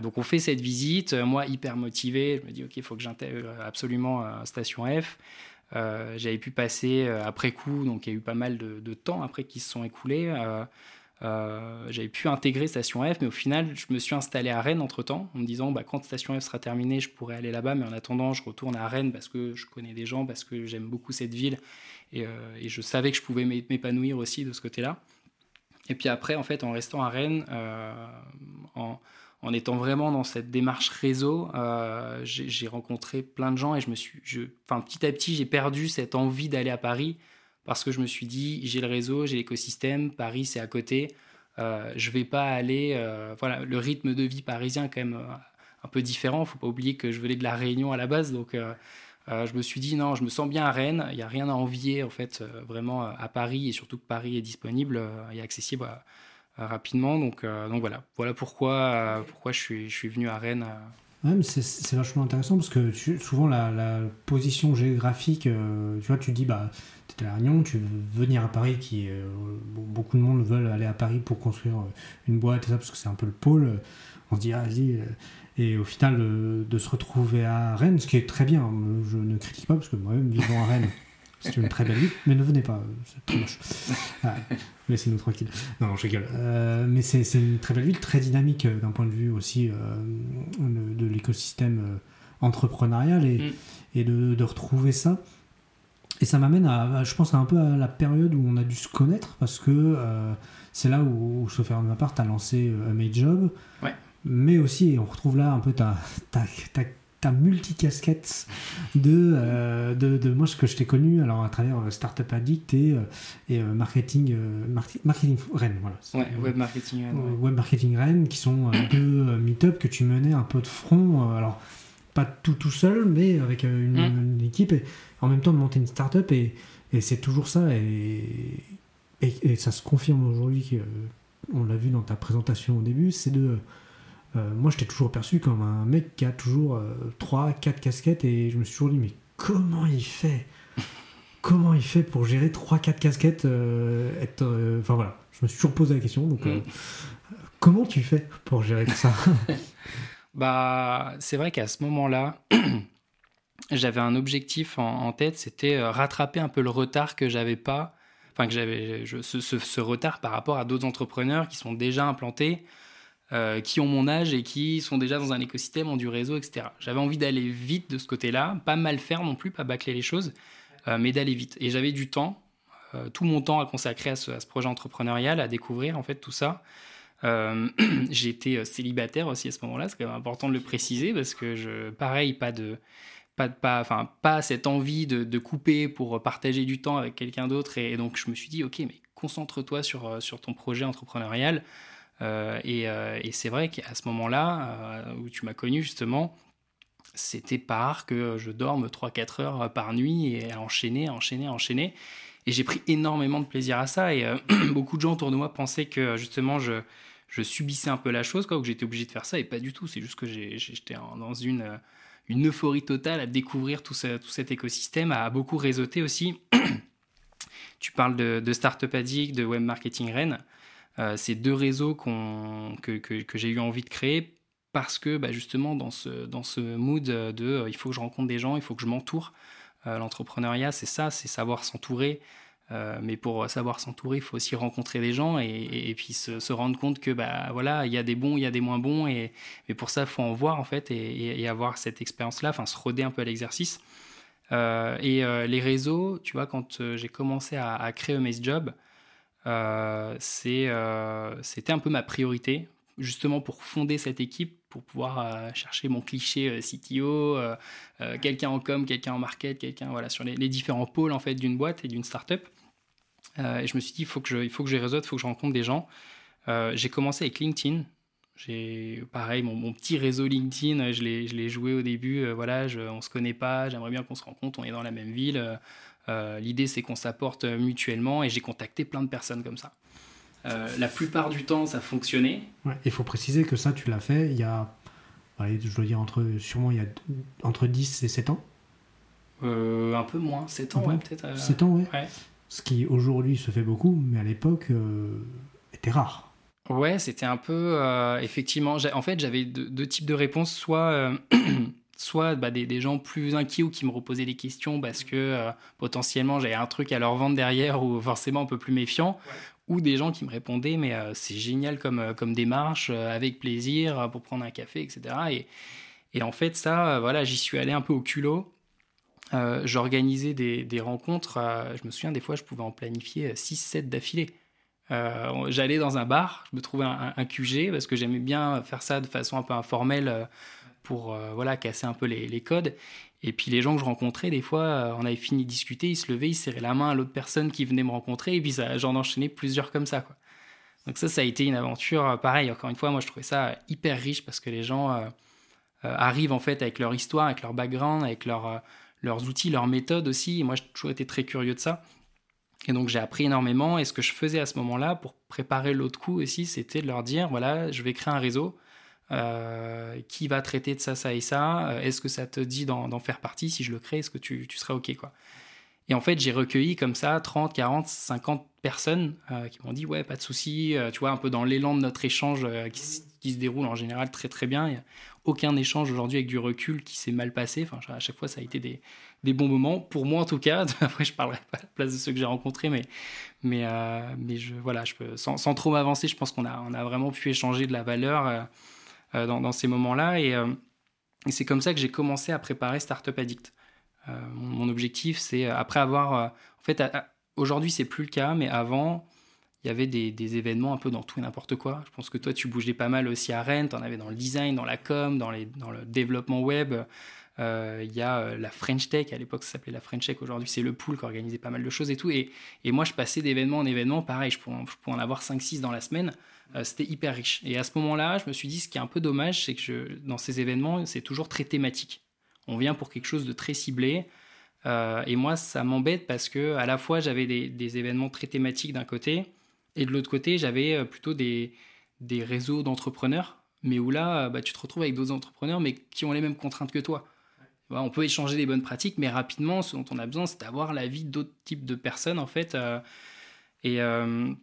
donc on fait cette visite, moi hyper motivé, je me dis ok il faut que j'intègre absolument station F. Euh, j'avais pu passer euh, après coup, donc il y a eu pas mal de, temps après qui se sont écoulés. Euh, j'avais pu intégrer Station F, mais au final, je me suis installé à Rennes entre temps, en me disant bah, quand Station F sera terminée, je pourrais aller là-bas, mais en attendant, je retourne à Rennes parce que je connais des gens, parce que j'aime beaucoup cette ville et, et, je savais que je pouvais m'épanouir aussi de ce côté-là. Et puis après, en fait, en restant à Rennes, en, en étant vraiment dans cette démarche réseau, euh, j'ai rencontré plein de gens et je me suis, enfin, petit à petit, j'ai perdu cette envie d'aller à Paris parce que je me suis dit, j'ai le réseau, j'ai l'écosystème, Paris c'est à côté, euh, je vais pas aller, euh, voilà, le rythme de vie parisien est quand même euh, un peu différent. Faut pas oublier que je venais de la Réunion à la base, donc je me suis dit non, je me sens bien à Rennes, il n'y a rien à envier en fait vraiment à Paris et surtout que Paris est disponible et accessible. Euh, rapidement. Donc, euh, donc voilà, voilà pourquoi, euh, pourquoi je suis venu à Rennes. C'est vachement intéressant parce que souvent la, position géographique, tu vois, tu dis, bah, tu es à Réunion, tu veux venir à Paris, qui beaucoup de monde veulent aller à Paris pour construire une boîte et ça, parce que c'est un peu le pôle. On se dit, ah, vas-y. Et au final, de se retrouver à Rennes, ce qui est très bien, je ne critique pas parce que moi-même vivant à Rennes, c'est une très belle ville, mais ne venez pas, c'est très moche. Ah, laissez-nous tranquille. Non, non, je rigole. Euh, mais c'est une très belle ville, très dynamique euh, d'un point de vue aussi euh, de, l'écosystème entrepreneurial et, mm. et de, de, retrouver ça. Et ça m'amène à, je pense, un peu à la période où on a dû se connaître parce que c'est là où, sauf faire de ma part, tu as lancé A Made Job. Ouais. Mais aussi, on retrouve là un peu ta, ta, ta ta multicasquette de, euh, de, de, moi ce que je t'ai connu alors à travers euh, Startup Addict et, euh, et marketing marketing Rennes voilà ouais, web marketing Rennes, web marketing Rennes qui sont deux meet-up que tu menais un peu de front alors pas tout tout seul mais avec une, mm. équipe et en même temps de monter une startup et, et c'est toujours ça et, et, ça se confirme aujourd'hui on l'a vu dans ta présentation au début c'est de euh, moi, je t'ai toujours perçu comme un mec qui a toujours 3, euh, 4 casquettes et je me suis toujours dit, mais comment il fait? Comment il fait pour gérer 3, 4 casquettes euh, être, Enfin voilà, je me suis toujours posé la question. Donc, mm. comment tu fais pour gérer tout ça? Bah, c'est vrai qu'à ce moment-là, j'avais un objectif en, tête, c'était rattraper un peu le retard que j'avais pas, enfin que j'avais ce, ce, retard par rapport à d'autres entrepreneurs qui sont déjà implantés, euh, qui ont mon âge et qui sont déjà dans un écosystème, ont du réseau, etc. J'avais envie d'aller vite de ce côté-là, pas mal faire non plus, pas bâcler les choses, euh, mais d'aller vite. Et j'avais du temps, euh, tout mon temps à consacrer à ce, projet entrepreneurial, à découvrir en fait tout ça. J'étais célibataire aussi à ce moment-là, c'est quand même important de le préciser parce que je, pareil, pas de, pas, pas, enfin, pas cette envie de, couper pour partager du temps avec quelqu'un d'autre. Et, donc, je me suis dit, ok, mais concentre-toi sur ton projet entrepreneurial. Euh, euh, et, c'est vrai qu'à ce moment-là, euh, où tu m'as connu justement, c'était par que je dorme 3-4 heures par nuit et à enchaîner, enchaîner, enchaîner. Et j'ai pris énormément de plaisir à ça. Et beaucoup de gens autour de moi pensaient que justement je, subissais un peu la chose, quoi, que j'étais obligé de faire ça. Et pas du tout. C'est juste que j'étais dans une, euphorie totale à découvrir tout, tout cet écosystème, à beaucoup réseauter aussi. tu parles de, de Startup Addict, de Web Marketing Rennes. Euh, ces deux réseaux que, que, j'ai eu envie de créer parce que bah, justement dans ce, dans ce mood de il faut que je rencontre des gens, il faut que je m'entoure. L'entrepreneuriat, c'est ça, c'est savoir s'entourer. mais pour savoir s'entourer, il faut aussi rencontrer des gens et, puis se, rendre compte que bah voilà, il y a des bons, il y a des moins bons, et mais pour ça, il faut en voir en fait et, avoir cette expérience-là, enfin se roder un peu à l'exercice. Euh, et euh, les réseaux, tu vois, quand euh, j'ai commencé à, créer mes Job, c'était un peu ma priorité, justement pour fonder cette équipe, pour pouvoir chercher mon cliché CTO, quelqu'un en com, quelqu'un en market, quelqu'un voilà, sur les, différents pôles en fait, d'une boîte et d'une startup. et je me suis dit, il faut que je, il il faut que je rencontre des gens. j'ai commencé avec LinkedIn. J'ai pareil mon, petit réseau LinkedIn, je l'ai joué au début. Euh, voilà, on se connaît pas, j'aimerais bien qu'on se rencontre, on est dans la même ville. Euh, euh, l'idée c'est qu'on s'apporte mutuellement et j'ai contacté plein de personnes comme ça. la plupart du temps, ça fonctionnait. il faut préciser que ça, tu l'as fait il y a, je dois dire entre, sûrement il y a entre 10 et 7 ans. un peu moins, 7 ans, ouais, peut-être. 7 ans, ouais. Ce qui aujourd'hui se fait beaucoup, mais à l'époque était rare. Ouais, c'était un peu. Euh, effectivement, en fait, j'avais deux, types de réponses. Soit, euh, soit bah, des, gens plus inquiets ou qui me reposaient des questions parce que euh, potentiellement j'avais un truc à leur vendre derrière ou forcément un peu plus méfiant. Ou des gens qui me répondaient, mais c'est génial comme, comme démarche, avec plaisir, pour prendre un café, etc. Et, en fait, ça, voilà, j'y suis allé un peu au culot. J'organisais des, des rencontres. je me souviens, des fois, je pouvais en planifier 6-7 d'affilée. Euh, j'allais dans un bar, je me trouvais un, QG parce que j'aimais bien faire ça de façon un peu informelle euh, pour euh, voilà casser un peu les, codes. Et puis les gens que je rencontrais, des fois, on avait fini de discuter, ils se levaient, ils serraient la main à l'autre personne qui venait me rencontrer, et puis j'en enchaînais plusieurs comme ça. Quoi. Donc ça, ça a été une aventure pareil. Encore une fois, moi, je trouvais ça hyper riche parce que les gens arrivent en fait avec leur histoire, avec leur background, avec leur, leurs outils, leurs méthodes aussi. Et moi, j'ai toujours été très curieux de ça. Et donc j'ai appris énormément. Et ce que je faisais à ce moment-là pour préparer l'autre coup aussi, c'était de leur dire voilà, je vais créer un réseau euh, qui va traiter de ça, ça et ça? Euh, est-ce que ça te dit d'en faire partie? Si je le crée, est-ce que tu, tu seras OK Et en fait, j'ai recueilli comme ça 30, 40, 50 personnes euh, qui m'ont dit ouais, pas de souci. tu vois, un peu dans l'élan de notre échange qui, se déroule en général très très bien aucun échange aujourd'hui avec du recul qui s'est mal passé. Enfin, à chaque fois, ça a été des, bons moments, pour moi en tout cas. Après, je parlerai pas à la place de ceux que j'ai rencontrés, mais, mais, mais je, voilà, sans, trop m'avancer, je pense qu'on a, on a vraiment pu échanger de la valeur dans, dans, ces moments-là. Et, et c'est comme ça que j'ai commencé à préparer Startup Addict. Mon, objectif, c'est après avoir. en fait, aujourd'hui, c'est plus le cas, mais avant, il y avait des, événements un peu dans tout et n'importe quoi. Je pense que toi, tu bougeais pas mal aussi à Rennes, tu en avais dans le design, dans la com, dans, le développement web. Euh, il y a euh, la French Tech, à l'époque ça s'appelait la French Tech, aujourd'hui c'est le pool qui organisait pas mal de choses et tout. Et, et moi, je passais d'événement en événement, pareil, je pouvais, en avoir 5-6 dans la semaine. Euh, c'était hyper riche. Et à ce moment-là, je me suis dit, ce qui est un peu dommage, c'est que dans ces événements, c'est toujours très thématique. On vient pour quelque chose de très ciblé. et moi, ça m'embête parce que à la fois, j'avais des, événements très thématiques d'un côté, et de l'autre côté, j'avais euh, plutôt des, des réseaux d'entrepreneurs, mais où là, bah, tu te retrouves avec d'autres entrepreneurs, mais qui ont les mêmes contraintes que toi. On peut échanger des bonnes pratiques, mais rapidement, ce dont on a besoin, c'est d'avoir l'avis d'autres types de personnes, en fait. Euh, et, euh,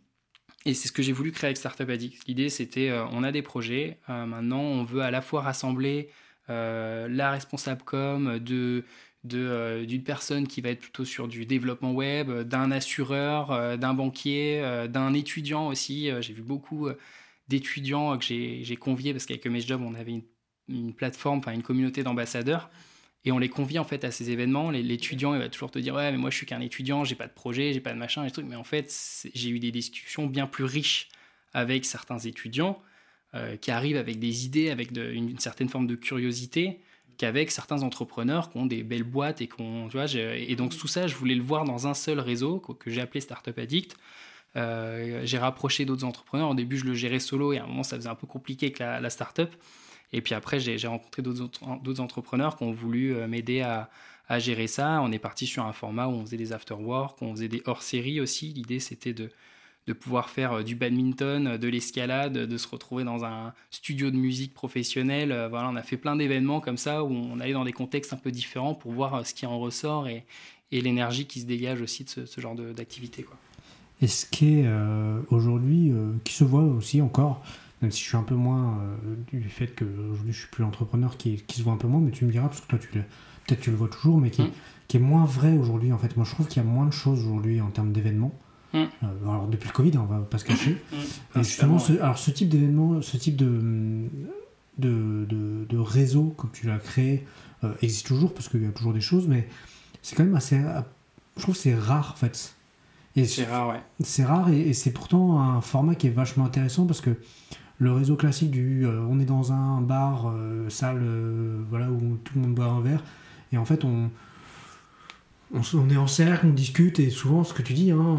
et c'est ce que j'ai voulu créer avec Startup Addict. L'idée, c'était, on a des projets, maintenant, on veut à la fois rassembler la responsable com de euh, d'une personne qui va être plutôt sur du développement web, euh, d'un assureur, euh, d'un banquier, d'un étudiant aussi. J'ai vu beaucoup d'étudiants que j'ai conviés parce qu'avec mes jobs, on avait une, plateforme, enfin une communauté d'ambassadeurs. Et on les convie en fait à ces événements. L'étudiant, va toujours te dire Ouais, mais moi je suis qu'un étudiant, j'ai pas de projet, j'ai pas de machin, et trucs. Mais en fait, j'ai eu des discussions bien plus riches avec certains étudiants qui arrivent avec des idées, avec une, certaine forme de curiosité qu'avec certains entrepreneurs qui ont des belles boîtes et qu'on, tu vois, et donc tout ça, je voulais le voir dans un seul réseau que j'ai appelé Startup Addict. Euh, j'ai rapproché d'autres entrepreneurs. Au début, je le gérais solo et à un moment, ça faisait un peu compliqué avec la startup. Et puis après, j'ai rencontré d'autres entrepreneurs qui ont voulu euh, m'aider à, gérer ça. On est parti sur un format où on faisait des after-work, on faisait des hors-série aussi. L'idée, c'était de, pouvoir faire euh, du badminton, euh, de l'escalade, de se retrouver dans un studio de musique professionnel. Voilà, on a fait plein d'événements comme ça où on allait dans des contextes un peu différents pour voir ce qui en ressort et, l'énergie qui se dégage aussi de ce, genre d'activité. Et ce qui qui se voit aussi encore, même si je suis un peu moins du fait que aujourd'hui je suis plus l'entrepreneur qui, qui, se voit un peu moins, mais tu me diras, parce que toi, tu peut-être tu le vois toujours, mais qui, mm. qui est moins vrai aujourd'hui. En fait, moi, je trouve qu'il y a moins de choses aujourd'hui en termes d'événements. Mm. alors, depuis le Covid, on va pas se cacher. Mm. justement, ce, alors, ce type d'événement, ce type de, de, de, réseau, comme tu l'as créé, existe toujours, parce qu'il y a toujours des choses, mais c'est quand même assez. Je trouve que c'est rare, en fait. C'est rare, ouais. C'est rare et, c'est pourtant un format qui est vachement intéressant parce que le réseau classique du euh, on est dans un bar, euh, salle, euh, voilà, où tout le monde boit un verre, et en fait on, on, est en cercle, on discute, et souvent ce que tu dis, hein,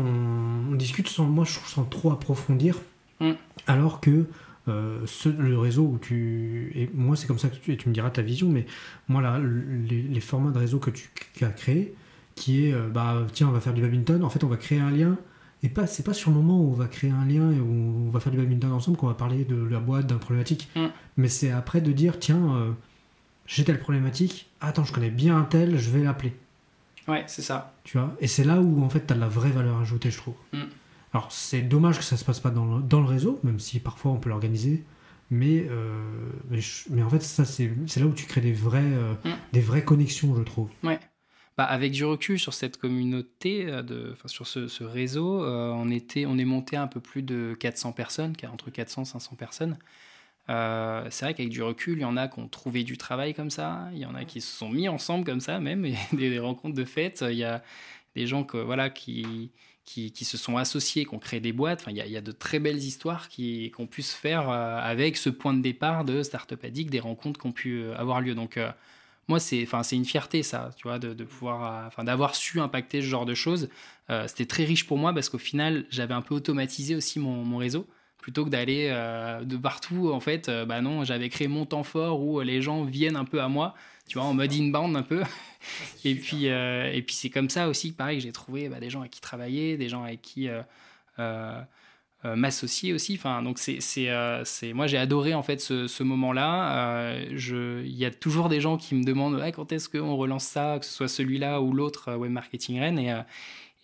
on, discute sans, moi je trouve, sans trop approfondir, mm. alors que le réseau où tu. Et moi, c'est comme ça que tu, et tu me diras ta vision, mais moi, là, les, les formats de réseau que tu as créés, qui est euh, bah tiens on va faire du badminton en fait on va créer un lien et pas c'est pas sur le moment où on va créer un lien et où on va faire du badminton ensemble qu'on va parler de la boîte d'un problématique. Mm. mais c'est après de dire tiens euh, j'ai telle problématique attends je connais bien un tel je vais l'appeler. Ouais c'est ça. Tu vois? Et c'est là où en fait tu as de la vraie valeur ajoutée je trouve. Mm. alors c'est dommage que ça se passe pas dans le, dans le réseau même si parfois on peut l'organiser. Mais, euh, mais, en fait ça c'est là où tu crées des vrais mm. des vraies connexions je trouve. Ouais bah, avec du recul sur cette communauté, euh, de, sur ce, réseau, euh, on, était, on est monté à un peu plus de 400 personnes, entre 400 et 500 personnes. Euh, c'est vrai qu'avec du recul, il y en a qui ont trouvé du travail comme ça, il y en a qui se sont mis ensemble comme ça même, et des, rencontres de fête. Il y a des gens que, voilà, qui, qui, qui, se sont associés, qui ont créé des boîtes. Enfin, il, y a, de très belles histoires qui, qu'on pu se faire avec ce point de départ de Startup Addict, des rencontres qui ont pu avoir lieu. Donc, moi, c'est, enfin, c'est une fierté, ça, tu vois, de, pouvoir, euh, enfin, d'avoir su impacter ce genre de choses. Euh, c'était très riche pour moi parce qu'au final, j'avais un peu automatisé aussi mon, réseau. Plutôt que d'aller euh, de partout, en fait, bah non, j'avais créé mon temps fort où les gens viennent un peu à moi, tu vois, en mode inbound un peu. et puis, et puis c'est comme ça aussi, pareil, que j'ai trouvé bah, des gens avec qui travailler, des gens avec qui euh, m'associer aussi. Enfin, donc c'est, c'est, euh, c'est, moi j'ai adoré en fait ce, ce moment-là. Euh, il y a toujours des gens qui me demandent quand est-ce qu'on relance ça, que ce soit celui-là ou l'autre Web Marketing Rennes. Et,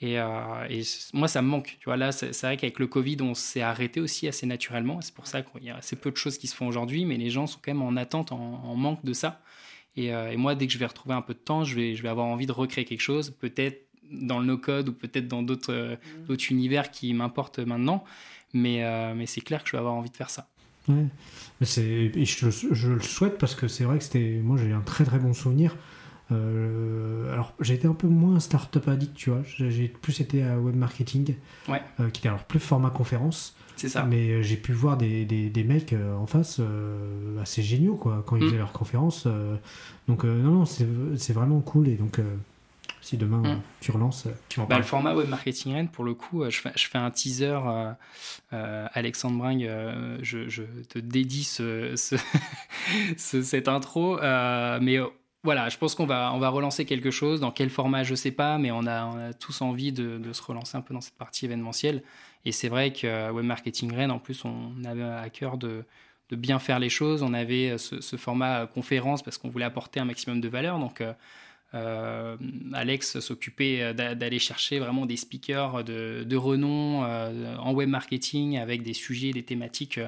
et, et, moi ça me manque. Tu vois là, c'est, vrai qu'avec le Covid, on s'est arrêté aussi assez naturellement. C'est pour ça qu'il y a assez peu de choses qui se font aujourd'hui, mais les gens sont quand même en attente, en, manque de ça. Et, et, moi, dès que je vais retrouver un peu de temps, je vais, je vais avoir envie de recréer quelque chose, peut-être dans le no-code ou peut-être dans d'autres euh, mm. d'autres univers qui m'importent maintenant. Mais, euh, mais c'est clair que je vais avoir envie de faire ça. Ouais. Mais c'est, je, je, le souhaite parce que c'est vrai que c'était, moi j'ai un très très bon souvenir. Euh, alors j'ai été un peu moins startup addict, tu vois. J'ai plus été à web marketing, ouais. qui était alors plus format conférence. C'est ça. Mais j'ai pu voir des, des, des mecs en face assez géniaux quoi quand ils mm. faisaient leurs conférences. donc non non c'est vraiment cool et donc si demain mm. tu relances, tu bah, Le format Web Marketing Rennes, pour le coup, euh, je fais, je fais un teaser. Euh, euh, Alexandre Bringue, je, te dédie ce, cette intro. mais voilà, je pense qu'on va, on va relancer quelque chose. Dans quel format, je sais pas, mais on a, on a tous envie de, de, se relancer un peu dans cette partie événementielle. Et c'est vrai que Web Marketing Rennes, en plus, on avait à cœur de, de bien faire les choses. On avait ce, ce format conférence parce qu'on voulait apporter un maximum de valeur. Donc, euh, Alex s'occupait euh, d'aller chercher vraiment des speakers de, renom euh, en web marketing avec des sujets, des thématiques.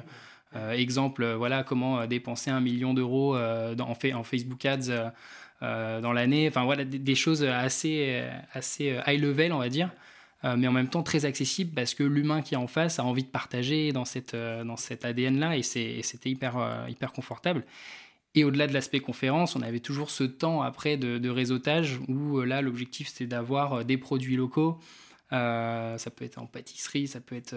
exemple, voilà comment dépenser un million d'euros en, Facebook Ads dans l'année. Enfin voilà, des, choses assez, assez high level, on va dire. mais en même temps très accessible parce que l'humain qui est en face a envie de partager dans, cette, dans cet ADN-là et c'était hyper, hyper confortable. Et au-delà de l'aspect conférence, on avait toujours ce temps après de, réseautage où euh, là, l'objectif c'était d'avoir euh, des produits locaux. Euh, ça peut être en pâtisserie, ça peut être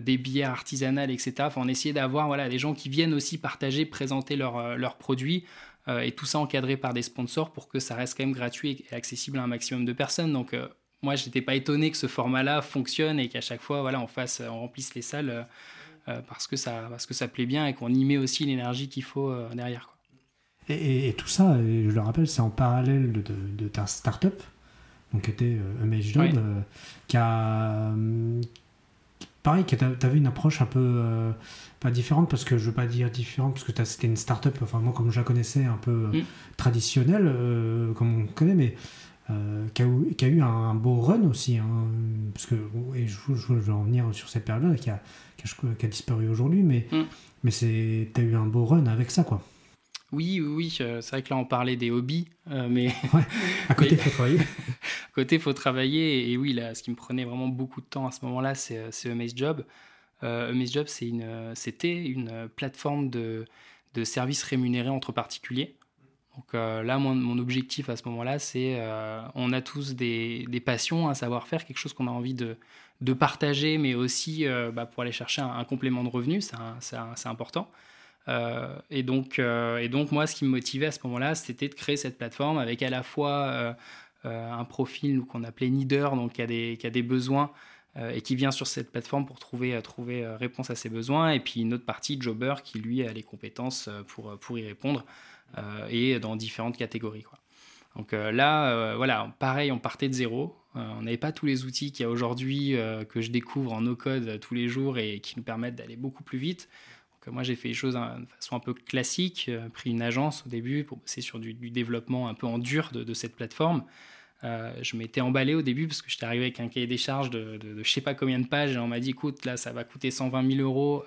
des bières artisanales, etc. Enfin, on essayait d'avoir voilà, des gens qui viennent aussi partager, présenter leurs produits. et tout ça encadré par des sponsors pour que ça reste quand même gratuit et accessible à un maximum de personnes. Donc, moi, je n'étais pas étonné que ce format-là fonctionne et qu'à chaque fois, voilà, on, fasse, on remplisse les salles parce, que ça, parce que ça plaît bien et qu'on y met aussi l'énergie qu'il faut euh, derrière. Quoi. Et, tout ça, je le rappelle, c'est en parallèle de, de, ta startup, donc qui était euh, Job, qui a. pareil, tu avais une approche un peu. pas différente, parce que je veux pas dire différente, parce que c'était une startup, enfin moi comme je la connaissais, un peu mm. traditionnelle, comme on connaît, mais qui, a, eu un beau run aussi. Hein, parce que, et je, je, vais en venir sur cette période-là, qui a, qui a, disparu aujourd'hui, mais, mm. mais tu as eu un beau run avec ça, quoi. Oui, oui, c'est vrai que là on parlait des hobbies, mais à côté il faut travailler. à côté faut travailler et, oui là, ce qui me prenait vraiment beaucoup de temps à ce moment-là, c'est Amaze Job. Euh, Job, c'était une plateforme de, de services rémunérés entre particuliers. Donc euh, là, mon, objectif à ce moment-là, c'est euh, on a tous des, passions, un savoir-faire, quelque chose qu'on a envie de, partager, mais aussi euh, bah, pour aller chercher un, complément de revenu, c'est important. et, donc, et donc, moi, ce qui me motivait à ce moment-là, c'était de créer cette plateforme avec à la fois un profil qu'on appelait Needer, donc qui a des, besoins et qui vient sur cette plateforme pour trouver, réponse à ses besoins, et puis une autre partie, Jobber, qui lui a les compétences pour y répondre. Euh, et dans différentes catégories. Donc euh, là, euh, voilà, pareil, on partait de zéro. on n'avait pas tous les outils qu'il y a aujourd'hui que je découvre en no-code tous les jours et qui nous permettent d'aller beaucoup plus vite. Donc, moi, j'ai fait les choses de façon un peu classique, pris une agence au début pour bosser sur du, développement un peu en dur de, cette plateforme. je m'étais emballé au début parce que j'étais arrivé avec un cahier des charges de, de, de, je sais pas combien de pages et on m'a dit écoute là ça va coûter 120 000 euros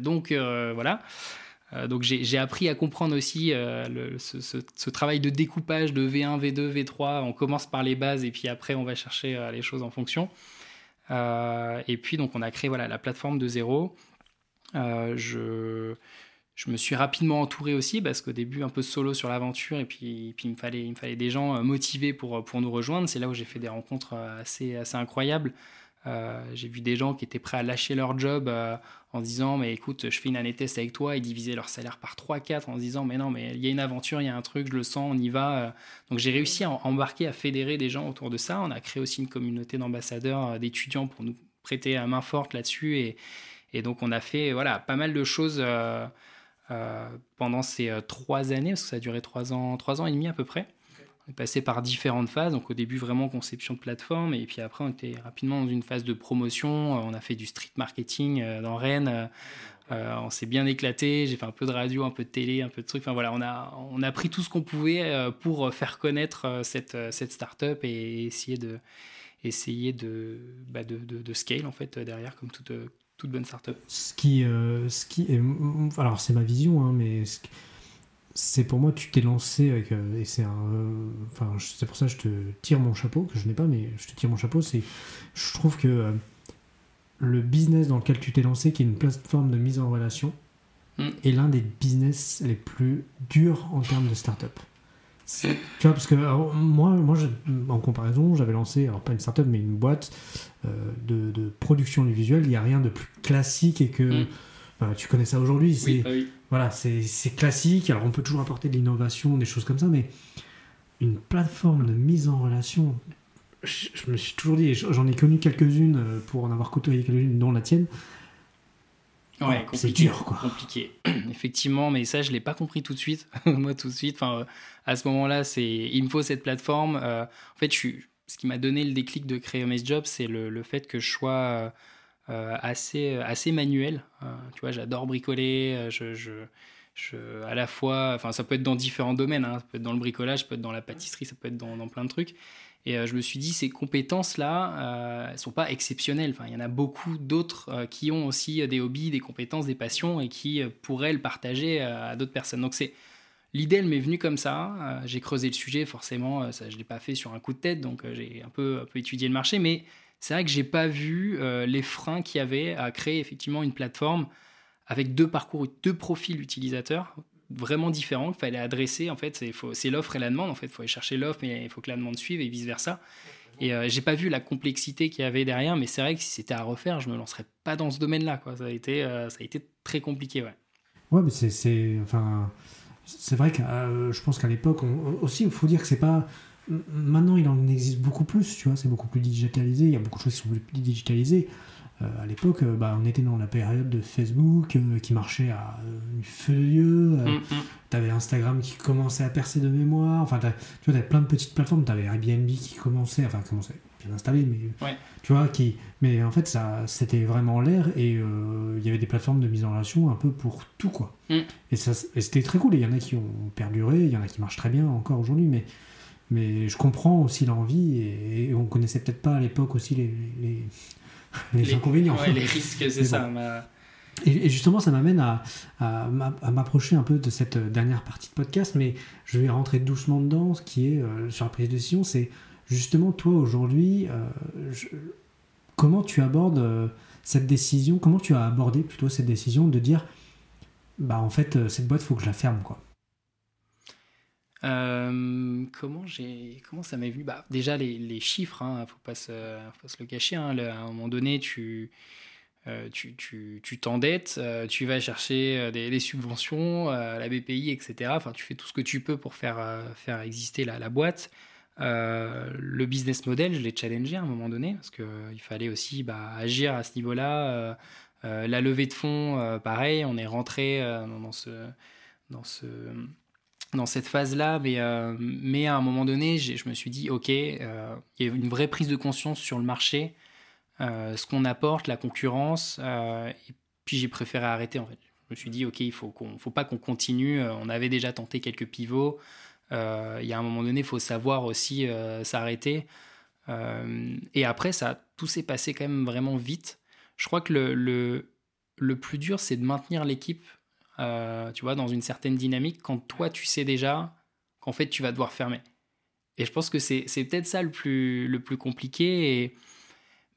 donc voilà donc j'ai appris à comprendre aussi euh, ce, travail de découpage de V1, V2, V3. On commence par les bases et puis après on va chercher euh, les choses en fonction. et puis donc on a créé voilà, la plateforme de zéro. je, me suis rapidement entouré aussi parce qu'au début un peu solo sur l'aventure et puis, puis il, me fallait, il me fallait des gens motivés pour, pour nous rejoindre. C'est là où j'ai fait des rencontres assez, assez incroyables. Euh, j'ai vu des gens qui étaient prêts à lâcher leur job euh, en disant mais écoute je fais une année test avec toi et diviser leur salaire par 3-4 en se disant mais non mais il y a une aventure, il y a un truc, je le sens, on y va. Euh. Donc j'ai réussi à embarquer, à fédérer des gens autour de ça. On a créé aussi une communauté d'ambassadeurs, d'étudiants pour nous prêter à main forte là-dessus et, donc on a fait voilà pas mal de choses pendant ces trois années parce que ça a duré trois ans, trois ans et demi à peu près. On est passé par différentes phases. Donc au début vraiment conception de plateforme et puis après on était rapidement dans une phase de promotion. Euh, on a fait du street marketing euh, dans Rennes. Euh, on s'est bien éclaté. J'ai fait un peu de radio, un peu de télé, un peu de trucs. Enfin voilà, on a on a pris tout ce qu'on pouvait pour faire connaître cette cette startup et essayer de essayer bah de, de, scale en fait derrière comme toute toute bonne startup. Ce qui ce qui alors c'est ma vision hein, mais c'est pour moi, tu t'es lancé avec. Euh, et c'est un. Euh, enfin, c'est pour ça que je te tire mon chapeau, que je n'ai pas, mais je te tire mon chapeau. C'est, je trouve que euh, le business dans lequel tu t'es lancé, qui est une plateforme de mise en relation, mm. est l'un des business les plus durs en termes de start-up. Tu vois, parce que moi, moi en comparaison, j'avais lancé, alors pas une start-up, mais une boîte de, de, production du visuel. Il n'y a rien de plus classique et que. Mm. Tu connais ça aujourd'hui. Oui, bah oui voilà, c'est classique. Alors on peut toujours apporter de l'innovation, des choses comme ça, mais une plateforme de mise en relation, je, me suis toujours dit, j'en ai connu quelques-unes euh, pour en avoir côtoyé quelques-unes, dont la tienne. Ouais, c'est dur, quoi. Compliqué, effectivement, mais ça, je l'ai pas compris tout de suite. Moi, tout de suite, enfin, à ce moment-là, c'est, il me faut cette plateforme. Euh, en fait, je suis, ce qui m'a donné le déclic de créer Mes Job, c'est le, le, fait que je sois euh, euh, assez, assez manuel. Euh, tu vois, j'adore bricoler. Euh, je, je, à la fois, enfin, ça peut être dans différents domaines. Hein. ça peut être dans le bricolage, ça peut être dans la pâtisserie, ça peut être dans, plein de trucs. Et je me suis dit, ces compétences-là, elles sont pas exceptionnelles. Enfin, il y en a beaucoup d'autres qui ont aussi des hobbies, des compétences, des passions et qui pourraient le partager à d'autres personnes. Donc c'est l'idée, elle m'est venue comme ça. j'ai creusé le sujet, forcément, ça je l'ai pas fait sur un coup de tête, donc j'ai un peu, un peu étudié le marché, mais c'est vrai que j'ai pas vu euh, les freins qu'il y avait à créer effectivement une plateforme avec deux parcours, deux profils utilisateurs vraiment différents qu'il fallait adresser. En fait, c'est l'offre et la demande. En fait, il faut aller chercher l'offre, mais il faut que la demande suive et vice versa. Et euh, j'ai pas vu la complexité qu'il y avait derrière, mais c'est vrai que si c'était à refaire, je me lancerais pas dans ce domaine-là. Ça a été, euh, ça a été très compliqué, ouais. Ouais, mais c'est, enfin, c'est vrai que je pense qu'à l'époque, aussi, il faut dire que c'est pas Maintenant, il en existe beaucoup plus, tu vois, c'est beaucoup plus digitalisé, il y a beaucoup de choses qui sont plus digitalisées. Euh, à l'époque, euh, bah, on était dans la période de Facebook euh, qui marchait à une feu de lieu. Mm, mm. Tu avais Instagram qui commençait à percer de mémoire. Enfin, tu vois, avais plein de petites plateformes. Tu avais Airbnb qui commençait, enfin, commençait bien installé, mais tu vois, qui. Mais en fait, ça, c'était vraiment l'air et il y avait des plateformes de mise en relation un peu pour tout, quoi. Mm. Et, ça, et c'était très cool. il y en a qui ont perduré, il y en a qui marchent très bien encore aujourd'hui, mais mais je comprends aussi l'envie et, on connaissait peut-être pas à l'époque aussi les, les, inconvénients. les risques, c'est ça. Et, justement, ça m'amène à, à, m'approcher un peu de cette dernière partie de podcast, mais je vais rentrer doucement dedans, ce qui est euh, sur la prise de décision, c'est justement toi aujourd'hui, euh, comment tu abordes euh, cette décision, comment tu as abordé plutôt cette décision de dire, bah en fait, cette boîte, faut que je la ferme, quoi? Comment j'ai comment ça m'est venu? Bah, déjà les, les chiffres hein, faut pas se, faut se le cacher hein, à un moment donné tu euh, tu, tu, t'endettes, euh, tu vas chercher euh, des, subventions la BPI, etc. Enfin, tu fais tout ce que tu peux pour faire, faire exister la, la boîte. le business model, je l'ai challengé à un moment donné, parce qu'il fallait aussi bah, agir à ce niveau-là. la levée de fonds, pareil, on est rentré dans, ce, dans, ce, dans cette phase-là, mais, mais à un moment donné, je me suis dit, OK, il y a une vraie prise de conscience sur le marché euh, ce qu'on apporte, la concurrence. Euh, et puis j'ai préféré arrêter en fait. Je me suis dit, ok, il faut qu'on, faut pas qu'on continue. Euh, on avait déjà tenté quelques pivots. il y a un moment donné, il faut savoir aussi s'arrêter. et après, ça, tout s'est passé quand même vraiment vite. Je crois que le, le, le plus dur, c'est de maintenir l'équipe, tu vois, dans une certaine dynamique quand toi, tu sais déjà qu'en fait, tu vas devoir fermer. Et je pense que c'est, peut-être ça le plus, le plus compliqué.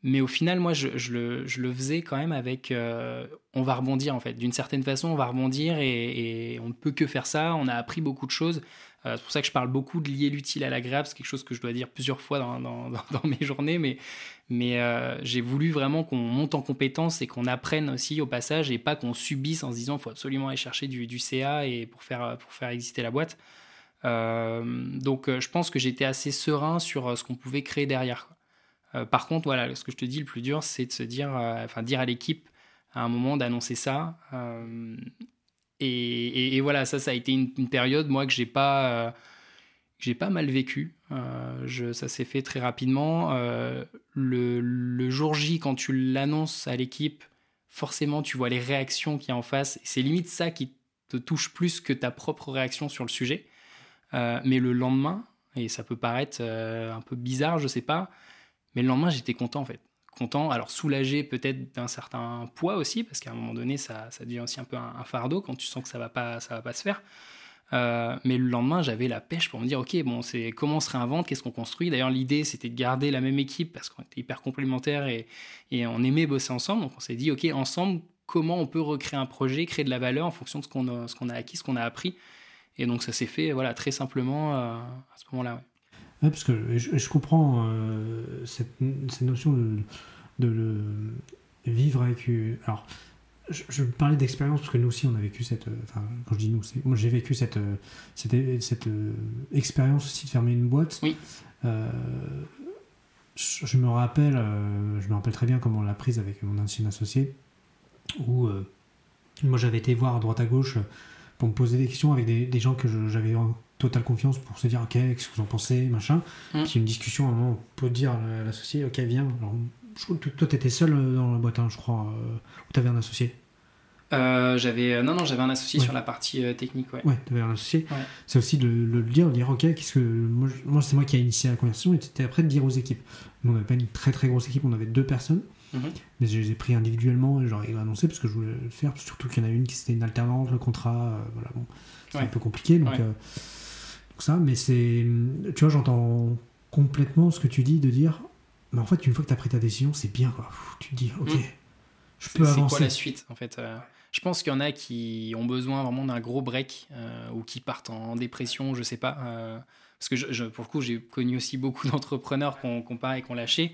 Mais au final, moi, je, le, faisais quand même avec. Euh, on va rebondir, en fait. D'une certaine façon, on va rebondir et, on ne peut que faire ça. On a appris beaucoup de choses. Euh, c'est pour ça que je parle beaucoup de lier l'utile à l'agréable. C'est quelque chose que je dois dire plusieurs fois dans, mes journées. Mais, mais euh, j'ai voulu vraiment qu'on monte en compétence et qu'on apprenne aussi au passage et pas qu'on subisse en se disant faut absolument aller chercher du, CA et pour, faire, pour faire exister la boîte. donc, je pense que j'étais assez serein sur ce qu'on pouvait créer derrière. Euh, par contre, voilà, ce que je te dis, le plus dur, c'est de se dire, euh, enfin, dire à l'équipe à un moment d'annoncer ça. Euh, et, voilà, ça, ça a été une, période, moi, que j'ai pas, j'ai pas mal vécu. Je, ça s'est fait très rapidement. Le, jour J, quand tu l'annonces à l'équipe, forcément, tu vois les réactions qu'il y a en face. C'est limite ça qui te touche plus que ta propre réaction sur le sujet. mais le lendemain, et ça peut paraître un peu bizarre, je sais pas, mais le lendemain, j'étais content en fait. Content, alors soulagé peut-être d'un certain poids aussi, parce qu'à un moment donné, ça, devient aussi un peu un, fardeau quand tu sens que ça va pas, ça va pas se faire. Euh, mais le lendemain, j'avais la pêche pour me dire, ok, bon, c'est comment on se réinvente, qu'est-ce qu'on construit? D'ailleurs, l'idée, c'était de garder la même équipe parce qu'on était hyper complémentaires et, et on aimait bosser ensemble. Donc, on s'est dit, ok, ensemble, comment on peut recréer un projet, créer de la valeur en fonction de ce qu'on a, ce qu'on a acquis, ce qu'on a appris? Et donc, ça s'est fait, voilà, très simplement euh, à ce moment-là. Ouais parce que je, comprends euh, cette, cette, notion de, de, vivre avec. Je, je parlais d'expérience parce que nous aussi on a vécu cette. Enfin, quand je dis nous, moi j'ai vécu cette, cette, cette expérience aussi de fermer une boîte. Oui. Euh, je, me rappelle, euh, je me rappelle très bien comment on l'a prise avec mon ancien associé, où moi j'avais été voir à droite à gauche pour me poser des questions avec des, des gens que j'avais totale confiance pour se dire ok qu'est-ce que vous en pensez machin mm. puis une discussion à un moment on peut dire à l'associé ok viens alors je, toi t'étais seul euh, dans la boîte hein, je crois euh, ou t'avais un associé. Euh, j'avais non non j'avais un associé sur la partie technique ouais. Ouais t'avais un associé. C'est aussi de, le dire de dire ok qu'est-ce que moi, c'est moi qui ai initié la conversation et c'était après de dire aux équipes. On n'avait pas une très très grosse équipe on avait deux personnes. Mm-hmm. mais je les ai pris individuellement et j'aurais annoncé parce que je voulais le faire surtout qu'il y en a une qui c'était une alternante le contrat voilà bon c'est un peu compliqué donc ça, mais c'est. Tu vois, j'entends complètement ce que tu dis de dire. Mais en fait, une fois que tu as pris ta décision, c'est bien, quoi. Tu te dis, ok, mm. je peux avancer. C'est quoi la suite, en fait euh, Je pense qu'il y en a qui ont besoin vraiment d'un gros break euh, ou qui partent en dépression, je sais pas. Euh, parce que je, pour le coup, j'ai connu aussi beaucoup d'entrepreneurs qu'on qu et qu'on lâché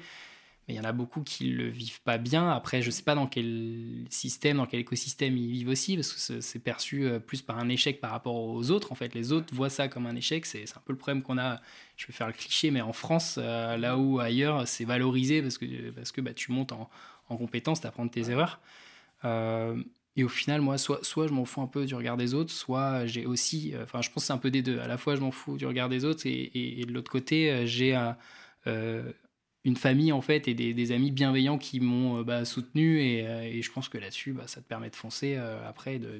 il y en a beaucoup qui le vivent pas bien. Après, je sais pas dans quel système, dans quel écosystème ils vivent aussi, parce que c'est perçu euh, plus par un échec par rapport aux autres. En fait, les autres voient ça comme un échec. C'est un peu le problème qu'on a. Je vais faire le cliché, mais en France, euh, là où ailleurs, c'est valorisé parce que, parce que bah, tu montes en, en compétence, tu apprends tes erreurs. Euh, et au final, moi, soit, soit je m'en fous un peu du regard des autres, soit j'ai aussi. Enfin, je pense que c'est un peu des deux. À la fois, je m'en fous du regard des autres, et, et, de l'autre côté, j'ai une famille en fait et des, amis bienveillants qui m'ont euh, bah, soutenu et, euh, et, je pense que là-dessus bah, ça te permet de foncer euh, après de,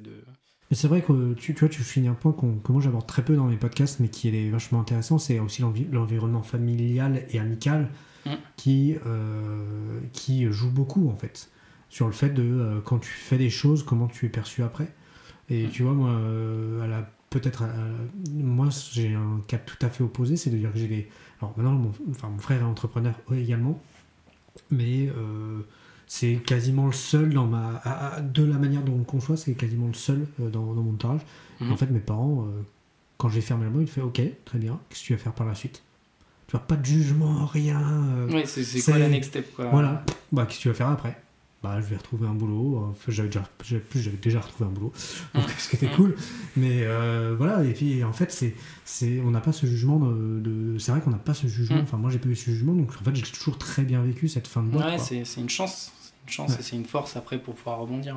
c'est vrai que tu, tu vois, tu finis un point que moi j'aborde très peu dans mes podcasts, mais qui est vachement intéressant, c'est aussi l'environnement familial et amical mm. qui, euh, qui joue beaucoup en fait sur le fait de euh, quand tu fais des choses, comment tu es perçu après. Et mm. tu vois, moi, peut-être. moi, j'ai un cas tout à fait opposé, c'est de dire que j'ai les. Alors maintenant, mon, enfin, mon frère est entrepreneur également, mais c'est quasiment le seul dans ma. de la manière dont on conçoit, c'est quasiment le seul euh, dans, mon entourage. Mhm. En fait, mes parents, euh, quand j'ai fermé la main, ils fait Ok, très bien, qu'est-ce que tu vas faire par la suite? Tu vois, pas de jugement, rien. Euh, oui, c'est quoi la next step quoi? Voilà, bah, qu'est-ce que tu vas faire après? Bah, je vais retrouver un boulot. j'avais déjà, j'avais déjà retrouvé un boulot, donc ce qui était cool. Mais voilà, et puis en fait, c'est, c'est, on n'a pas ce jugement de. c'est vrai qu'on n'a pas ce jugement. Enfin, moi, j'ai pas eu ce jugement, donc en fait, j'ai toujours très bien vécu cette fin de mois. Ouais, c'est, c'est une chance une chance et c'est une force après pour pouvoir rebondir.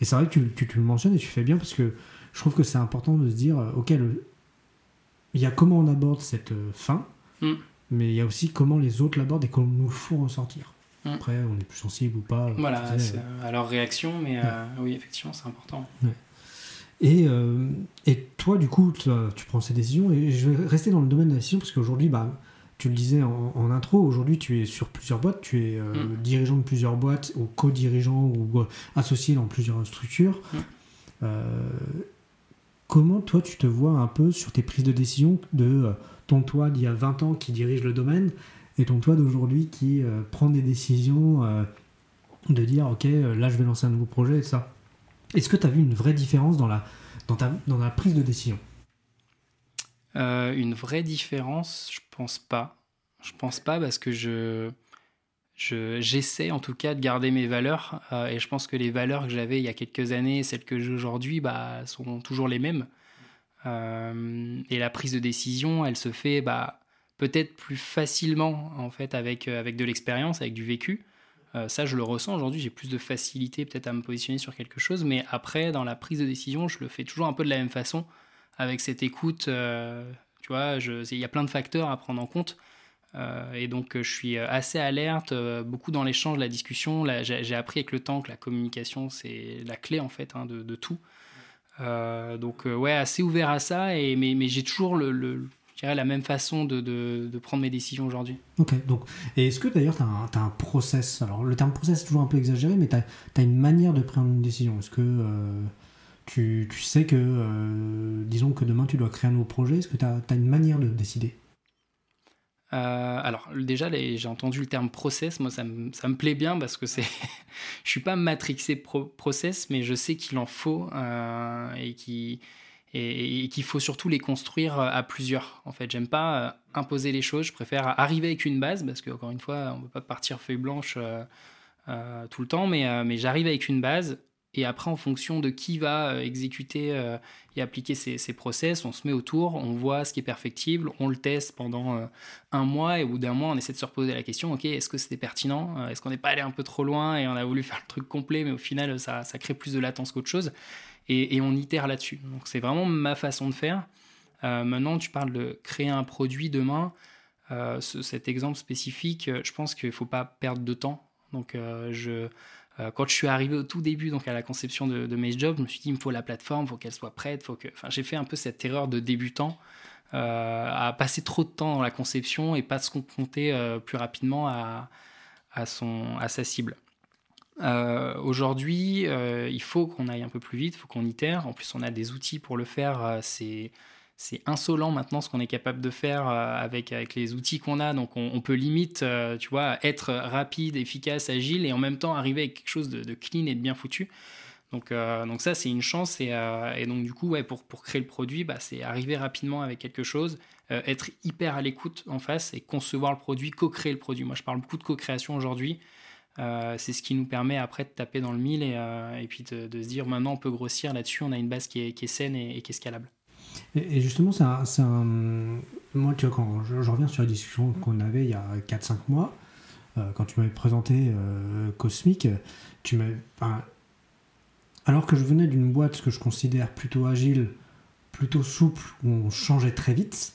Et c'est vrai que tu, tu, le mentionnes et tu fais bien parce que je trouve que c'est important de se dire, euh, ok, il y a comment on aborde cette euh, fin, mm. mais il y a aussi comment les autres l'abordent et comment nous font ressortir. Mm. Après, on est plus sensible ou pas. Voilà, c'est à leur réaction, mais euh, oui, effectivement, c'est important. Et, et, toi, du coup, tu, tu, prends ces décisions, et je vais rester dans le domaine de la décision parce qu'aujourd'hui, bah, tu le disais en, intro, aujourd'hui tu es sur plusieurs boîtes, tu es euh, mm. dirigeant de plusieurs boîtes ou co-dirigeant ou euh, associé dans plusieurs structures. Mm. Euh, comment toi tu te vois un peu sur tes prises de décision de ton toi d'il y a 20 ans qui dirige le domaine et ton toi d'aujourd'hui qui prend des décisions de dire ok là je vais lancer un nouveau projet et ça. Est-ce que tu as vu une vraie différence dans la, dans ta, la prise de décision? Euh, une vraie différence, je pense pas. Je pense pas parce que je j'essaie en tout cas de garder mes valeurs euh, et je pense que les valeurs que j'avais il y a quelques années celles que j'ai aujourd'hui bah, sont toujours les mêmes. Euh, et la prise de décision, elle se fait bah, peut-être plus facilement en fait avec, avec de l'expérience, avec du vécu. ça, je le ressens aujourd'hui. J'ai plus de facilité peut-être à me positionner sur quelque chose, mais après, dans la prise de décision, je le fais toujours un peu de la même façon avec cette écoute, euh, tu vois, il y a plein de facteurs à prendre en compte. Euh, et donc, je suis assez alerte, euh, beaucoup dans l'échange, la discussion. J'ai appris avec le temps que la communication, c'est la clé, en fait, hein, de, tout. donc, ouais, assez ouvert à ça, mais j'ai toujours le, la même façon de, de, prendre mes décisions aujourd'hui. Ok, donc, et est-ce que d'ailleurs tu as, as, un process Alors, le terme process est toujours un peu exagéré, mais tu as, as, une manière de prendre une décision. Est-ce que tu, sais que, euh, disons que demain tu dois créer un nouveau projet, est-ce que tu as, une manière de décider? Euh, alors déjà, j'ai entendu le terme process, moi ça me, ça me plaît bien parce que c'est, je suis pas matrixé process, mais je sais qu'il en faut euh, et qu'il et, qu'il faut surtout les construire à plusieurs. En fait, j'aime pas imposer les choses, je préfère arriver avec une base parce que encore une fois, on peut pas partir feuille blanche tout le temps, mais, j'arrive avec une base et après, en fonction de qui va euh, exécuter euh, et appliquer ces, process, on se met autour, on voit ce qui est perfectible, on le teste pendant euh, un mois et au bout d'un mois, on essaie de se reposer la question, ok, est-ce que c'était pertinent Est-ce qu'on n'est pas allé un peu trop loin et on a voulu faire le truc complet, mais au final, ça, crée plus de latence qu'autre chose et, on itère là-dessus. Donc c'est vraiment ma façon de faire. maintenant, tu parles de créer un produit demain. cet exemple spécifique, je pense qu'il ne faut pas perdre de temps. Donc euh, quand je suis arrivé au tout début, donc à la conception de, mes jobs, je me suis dit, il me faut la plateforme, il faut qu'elle soit prête, faut que... Enfin, j'ai fait un peu cette erreur de débutant, euh, à passer trop de temps dans la conception et pas se confronter euh, plus rapidement à, son, à sa cible. Aujourd'hui, il faut qu'on aille un peu plus vite, il faut qu'on itère. En plus, on a des outils pour le faire. c'est c'est insolent maintenant ce qu'on est capable de faire euh, avec, les outils qu'on a. Donc on, peut limite, euh, tu vois, être rapide, efficace, agile et en même temps arriver avec quelque chose de, clean et de bien foutu. Donc, euh, ça, c'est une chance. Et, donc du coup, pour créer le produit, bah, c'est arriver rapidement avec quelque chose, être hyper à l'écoute en face et concevoir le produit, co-créer le produit. Moi, je parle beaucoup de co-création aujourd'hui. C'est ce qui nous permet après de taper dans le mille et, et puis de, se dire maintenant on peut grossir là-dessus, on a une base qui est, saine et, qui est scalable. Et, justement, c'est un, Moi, tu vois, quand je, reviens sur la discussion qu'on avait il y a 4-5 mois, euh, quand tu m'avais présenté euh, Cosmic, tu alors que je venais d'une boîte que je considère plutôt agile, plutôt souple, où on changeait très vite,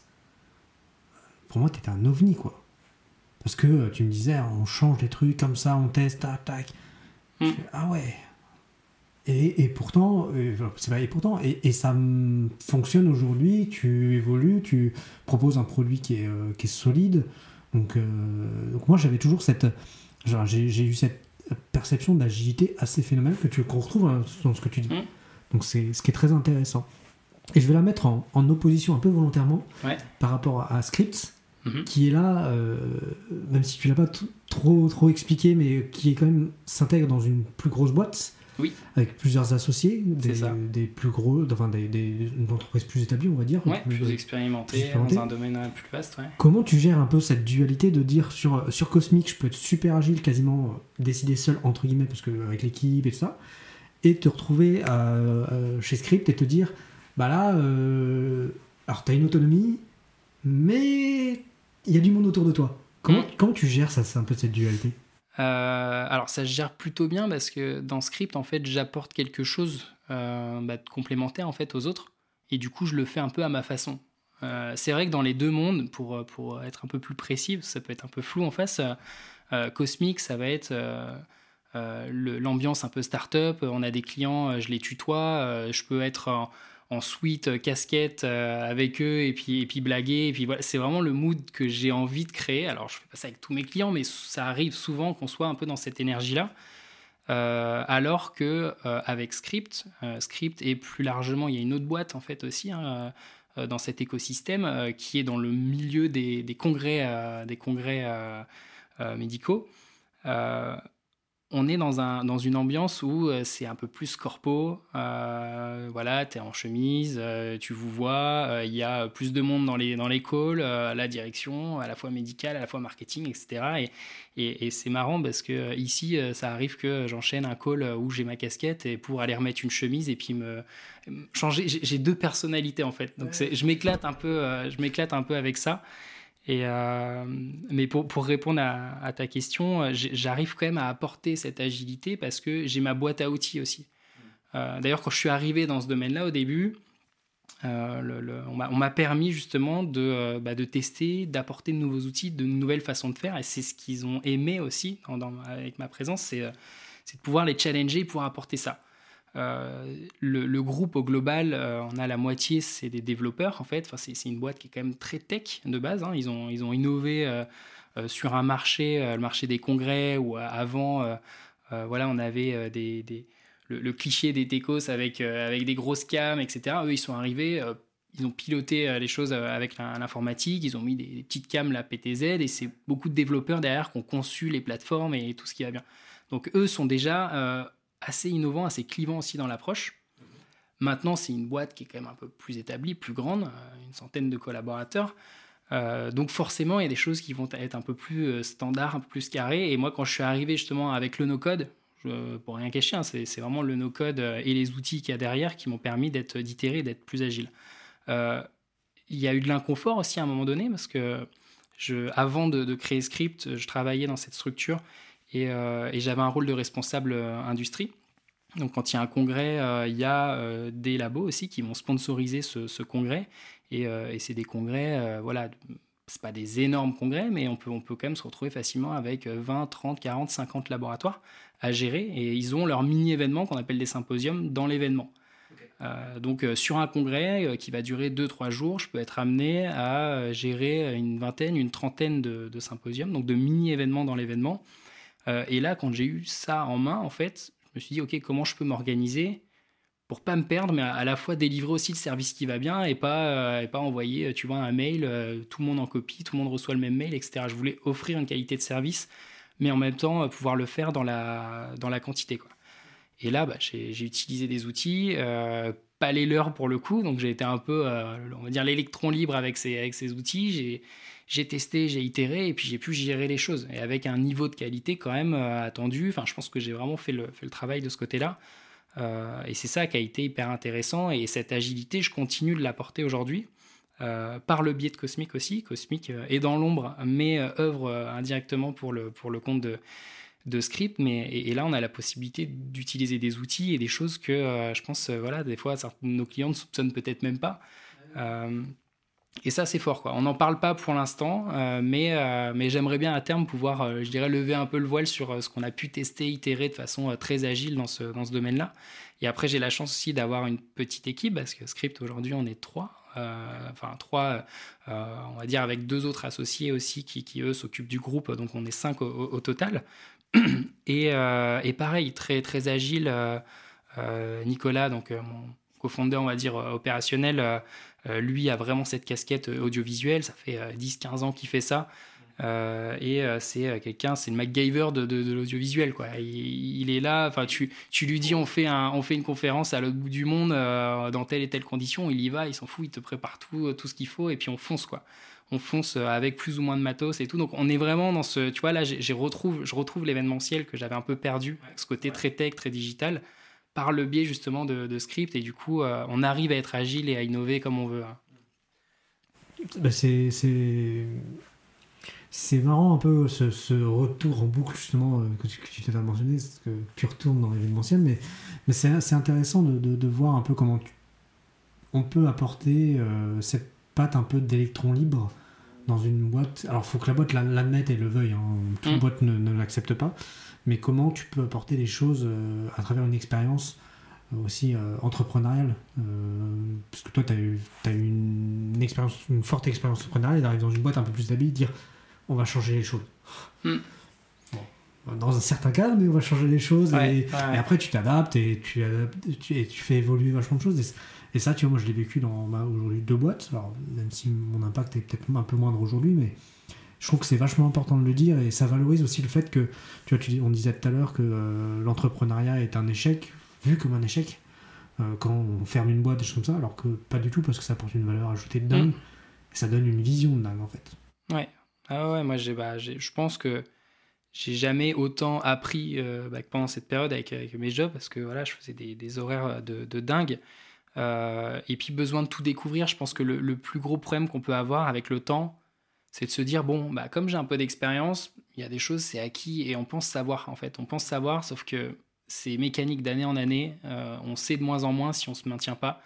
pour moi, tu étais un ovni, quoi. Parce que tu me disais, on change des trucs comme ça, on teste, tac, tac. Hmm. ah ouais. Et, pourtant, c'est pas et pourtant, et, ça fonctionne aujourd'hui. Tu évolues, tu proposes un produit qui est, qui est solide. Donc, donc moi, j'avais toujours cette, j'ai eu cette perception d'agilité assez phénoménale que tu qu'on retrouve hein, dans ce que tu dis. Mmh. Donc c'est ce qui est très intéressant. Et je vais la mettre en, en opposition un peu volontairement par rapport à, Scripts, mhm. qui est là, euh, même si tu l'as pas trop trop expliqué, mais qui est quand même s'intègre dans une plus grosse boîte. Oui. Avec plusieurs associés, des, des plus gros, enfin des, des, entreprises plus établies, on va dire. Ouais, plus, expérimentées, dans un domaine plus vaste. Comment tu gères un peu cette dualité de dire sur, sur Cosmic, je peux être super agile, quasiment euh, décider seul, entre guillemets, parce que avec l'équipe et tout ça, et te retrouver chez Script et te dire bah là, euh, alors tu as une autonomie, mais il y a du monde autour de toi. Comment, mm. comment tu gères ça, c'est un peu cette dualité euh, alors ça se gère plutôt bien parce que dans Script en fait j'apporte quelque chose euh, bah, de complémentaire en fait aux autres et du coup je le fais un peu à ma façon. c'est vrai que dans les deux mondes, pour, pour être un peu plus précis, ça peut être un peu flou en face, Cosmic ça va être l'ambiance un peu start-up, on a des clients, je les tutoie, je peux être en suite euh, casquette euh, avec eux et puis, et puis blaguer. Et puis voilà, c'est vraiment le mood que j'ai envie de créer. Alors, je fais pas ça avec tous mes clients, mais ça arrive souvent qu'on soit un peu dans cette énergie-là. Euh, alors que avec Script, Script et plus largement, il y a une autre boîte en fait aussi hein, dans cet écosystème qui est dans le milieu des, des congrès, des congrès médicaux on est dans, un, dans une ambiance où euh, c'est un peu plus corpo. Euh, voilà, tu es en chemise, euh, tu vous vois, il y a plus de monde dans les, dans les calls, la direction, à la fois médicale, à la fois marketing, etc. Et, et, c'est marrant parce que ici, ça arrive que j'enchaîne un call où j'ai ma casquette et pour aller remettre une chemise et puis me changer. J'ai deux personnalités en fait. Donc je m'éclate un peu, je m'éclate un peu avec ça. Euh, mais pour, pour répondre à, ta question, euh, j'arrive quand même à apporter cette agilité parce que j'ai ma boîte à outils aussi. Euh, d'ailleurs, quand je suis arrivé dans ce domaine-là au début, on m'a permis justement de, bah, de tester, d'apporter de nouveaux outils, de nouvelles façons de faire. Et c'est ce qu'ils ont aimé aussi avec ma présence, c'est de pouvoir les challenger et pouvoir apporter ça. Euh, le, groupe au global, euh, on a la moitié, c'est des développeurs en fait. Enfin, c'est une boîte qui est quand même très tech de base. Hein. Ils, ont, ils ont innové euh, sur un marché, le marché des congrès, où avant, voilà, on avait des, le, cliché des techos avec, avec des grosses cams, etc. Eux, ils sont arrivés, ils ont piloté les choses avec l'informatique, ils ont mis des, petites cams, la PTZ, et c'est beaucoup de développeurs derrière qui ont conçu les plateformes et tout ce qui va bien. Donc eux sont déjà assez innovant, assez clivant aussi dans l'approche. Maintenant, c'est une boîte qui est quand même un peu plus établie, plus grande, euh, une centaine de collaborateurs. Euh, donc forcément, il y a des choses qui vont être un peu plus euh, standards, un peu plus carrées. Et moi, quand je suis arrivé justement avec le no-code, pour rien cacher, hein, c'est vraiment le no-code et les outils qu'il y a derrière qui m'ont permis d'itérer, d'être plus agile. il y a eu de l'inconfort aussi à un moment donné parce que avant de, créer Script, je travaillais dans cette structure euh, et, j'avais un rôle de responsable euh, industrie. Donc quand il y a un congrès, euh, il y a des labos aussi qui vont sponsoriser ce, congrès. Et, c'est des congrès, voilà, c'est pas des énormes congrès, mais on peut, on peut quand même se retrouver facilement avec 20, 30, 40, 50 laboratoires à gérer. Et ils ont leur mini-événement qu'on appelle des symposiums dans l'événement. donc sur un congrès qui va durer 2-3 jours, je peux être amené à gérer une vingtaine, une trentaine de, de symposiums, donc de mini-événements dans l'événement. Euh, et là, quand j'ai eu ça en main, en fait, je me suis dit, OK, comment je peux m'organiser pour pas me perdre, mais à la fois délivrer aussi le service qui va bien et pas, euh, et pas envoyer, tu vois, un mail, euh, tout le monde en copie, tout le monde reçoit le même mail, etc. Je voulais offrir une qualité de service, mais en même temps pouvoir le faire dans la, dans la quantité. Quoi. Et là, bah, j'ai utilisé des outils, pas les leurs pour le coup, donc j'ai été un peu, on va dire, l'électron libre avec ces, avec ces outils. J'ai testé, j'ai itéré et puis j'ai pu gérer les choses et avec un niveau de qualité quand même euh, attendu. Enfin, je pense que j'ai vraiment fait le, fait le, travail de ce côté-là. Euh, et c'est ça qui a été hyper intéressant. Et cette agilité, je continue de l'apporter aujourd'hui. Euh, par le biais de Cosmic aussi. Cosmic est dans l'ombre, mais œuvre indirectement pour le, pour le compte de, de Script. Mais, et, là, on a la possibilité d'utiliser des outils et des choses que je pense, voilà, des fois, certains nos clients ne soupçonnent peut-être même pas. et ça, c'est fort. Quoi. On n'en parle pas pour l'instant, mais, mais j'aimerais bien à terme pouvoir, je dirais, lever un peu le voile sur ce qu'on a pu tester, itérer de façon très agile dans ce, dans ce domaine-là. Et après, j'ai la chance aussi d'avoir une petite équipe, parce que Script, aujourd'hui, on est trois. enfin, trois, on va dire, avec deux autres associés aussi qui, qui eux, s'occupent du groupe. Donc, on est cinq au, total. Et, et, pareil, très, très agile. Nicolas, donc mon co-founder, on va dire, opérationnel, euh, lui a vraiment cette casquette euh, audiovisuelle, ça fait 10-15 euh, ans qu'il fait ça. et c'est quelqu'un, c'est le MacGyver de, l'audiovisuel, quoi. Il, est là, tu, tu lui dis, on fait, on fait une conférence à l'autre bout du monde, dans telle et telle condition, il y va, il s'en fout, il te prépare tout, tout ce qu'il faut, et puis on fonce, quoi. On fonce avec plus ou moins de matos et tout. Donc, on est vraiment dans ce, tu vois, là, j'ai retrouve, je retrouve l'événementiel que j'avais un peu perdu, ce côté très tech, très digital par le biais justement de, script et du coup euh, on arrive à être agile et à innover comme on veut. Hein. Bah, c'est c'est marrant un peu ce, retour en boucle justement euh, que tu, que tu mentionné, que tu retournes dans l'événementiel, mais, mais c'est intéressant de, de, voir un peu comment on peut apporter euh, cette patte un peu d'électron libre dans une boîte. Alors il faut que la boîte l'admette et le veuille, hein. toute mm. boîte ne, ne l'accepte pas, mais comment tu peux apporter des choses euh, à travers une expérience euh, aussi euh, entrepreneuriale. parce que toi, tu as eu, as eu une, expérience, une forte expérience entrepreneuriale et d'arriver dans une boîte un peu plus habile, dire on va changer les choses. Hmm. dans un certain cadre, mais on va changer les choses. et, après, tu t'adaptes et tu, et tu fais évoluer vachement de choses. Et, ça, tu vois, moi, je l'ai vécu dans aujourd'hui deux boîtes. Alors, même si mon impact est peut-être un peu moindre aujourd'hui, mais je trouve que c'est vachement important de le dire et ça valorise aussi le fait que, tu vois, tu, on disait tout à l'heure que euh, l'entrepreneuriat est un échec, vu comme un échec, euh, quand on ferme une boîte, des choses comme ça, alors que pas du tout parce que ça apporte une valeur ajoutée de dingue, mm. et ça donne une vision de dingue en fait. Ouais, ah ouais, moi j'ai, bah, je pense que j'ai jamais autant appris euh, bah, pendant cette période avec, mes jobs parce que voilà, je faisais des, horaires de, dingue. Et puis besoin de tout découvrir, je pense que le, plus gros problème qu'on peut avoir avec le temps, c'est de se dire bon bah comme j'ai un peu d'expérience il y a des choses c'est acquis et on pense savoir en fait. On pense savoir sauf que c'est mécanique d'année en année. Euh, on sait de moins en moins si on se maintient pas.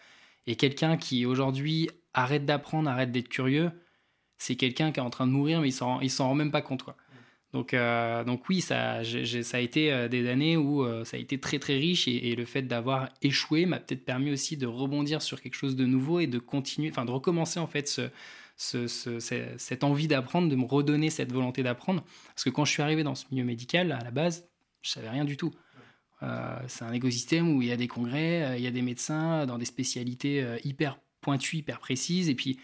Et quelqu'un qui aujourd'hui arrête d'apprendre arrête d'être curieux c'est quelqu'un qui est en train de mourir mais il s'en rend même pas compte quoi donc euh, donc oui ça a été euh, des années où ça a été très très riche et, le fait d'avoir échoué m'a peut-être permis aussi de rebondir sur quelque chose de nouveau et de continuer enfin de recommencer en fait ce cette envie d'apprendre, de me redonner cette volonté d'apprendre. Parce que quand je suis arrivé dans ce milieu médical, à la base, je savais rien du tout. Euh, c'est un écosystème où il y a des congrès, euh, il y a des médecins dans des spécialités euh, hyper pointues, hyper précises. Et puis,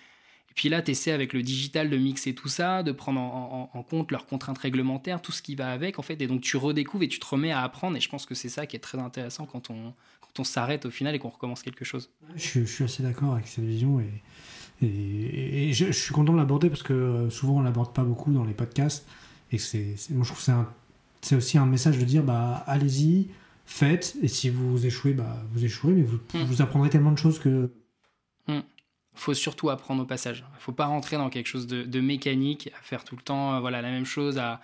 puis là, tu essaies avec le digital de mixer tout ça, de prendre en, compte leurs contraintes réglementaires, tout ce qui va avec, en fait. Et donc, tu redécouvres et tu te remets à apprendre. Et je pense que c'est ça qui est très intéressant quand on, quand on s'arrête au final et qu'on recommence quelque chose. Je, je suis assez d'accord avec cette vision. Et et, je, suis content de l'aborder parce que euh, souvent on l'aborde pas beaucoup dans les podcasts. Et c'est, moi je trouve que c'est, aussi un message de dire bah, allez-y, faites, et si vous échouez, bah, vous échouez, mais vous, hmm. vous apprendrez tellement de choses que. Hmm. Faut surtout apprendre au passage. Il faut pas rentrer dans quelque chose de, mécanique, à faire tout le temps euh, voilà, la même chose, à,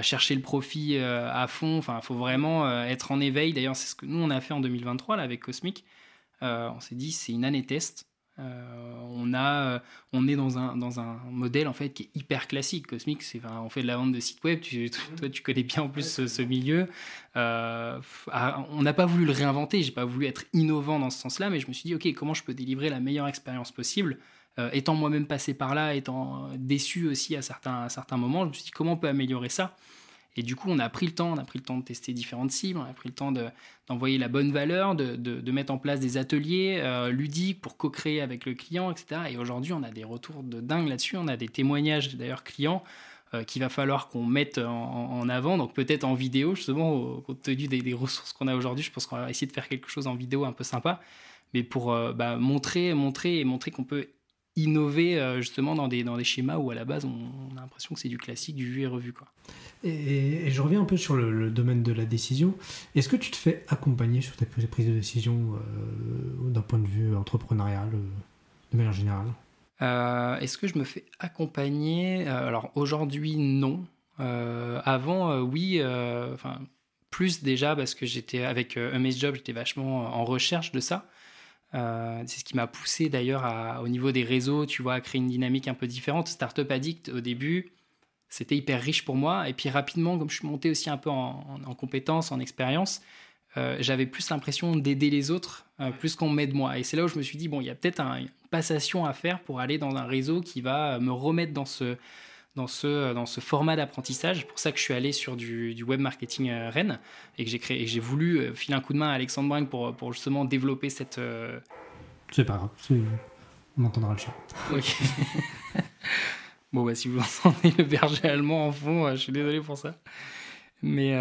chercher le profit euh, à fond. Enfin, il faut vraiment être en éveil. D'ailleurs, c'est ce que nous, on a fait en 2023 là, avec Cosmic. on s'est dit, c'est une année test euh, on, a, euh, on est dans un, dans un modèle en fait qui est hyper classique. Cosmic, c'est, on fait de la vente de sites web. Tu, toi, tu connais bien en plus ce, milieu. Euh, ah, on n'a pas voulu le réinventer. J'ai pas voulu être innovant dans ce sens-là, mais je me suis dit, ok, comment je peux délivrer la meilleure expérience possible étant moi-même passé par là, étant déçu aussi à certains, à certains moments, je me suis dit comment on peut améliorer ça? Et du coup, on a pris le temps, on a pris le temps de tester différentes cibles, on a pris le temps d'envoyer la bonne valeur, de, mettre en place des ateliers euh, ludiques pour co-créer avec le client, etc. Et aujourd'hui, on a des retours de dingue là-dessus, on a des témoignages d'ailleurs clients euh, qu'il va falloir qu'on mette en, avant, donc peut-être en vidéo, justement, compte tenu des, des ressources qu'on a aujourd'hui, je pense qu'on va essayer de faire quelque chose en vidéo un peu sympa, mais pour euh, bah, montrer, montrer et montrer qu'on peut innover justement dans des, dans des schémas où à la base on, a l'impression que c'est du classique, du vu et revu. Quoi. Et, je reviens un peu sur le, domaine de la décision. Est-ce que tu te fais accompagner sur tes prises de décision euh, d'un point de vue entrepreneurial, euh, de manière générale? Euh, Est-ce que je me fais accompagner? Alors aujourd'hui, non. avant, oui. Enfin, plus déjà parce que j'étais avec MS Job, j'étais vachement en recherche de ça. C'est ce qui m'a poussé d'ailleurs au niveau des réseaux, tu vois, à créer une dynamique un peu différente. Startup Addict, au début, c'était hyper riche pour moi. Et puis rapidement, comme je suis monté aussi un peu en, en compétences, en expérience, euh, j'avais plus l'impression d'aider les autres euh, plus qu'on m'aide moi. Et c'est là où je me suis dit, bon, il y a peut-être une passation à faire pour aller dans un réseau qui va me remettre dans ce, dans ce, dans ce format d'apprentissage. C'est pour ça que je suis allé sur du, du web marketing euh, Rennes et que j'ai créé, j'ai voulu filer un coup de main à Alexandre Brink pour, pour justement développer cette. C'est pas grave, on entendra le chat. Ok. bon, bah, si vous entendez le berger allemand en fond, je suis désolé pour ça. Mais,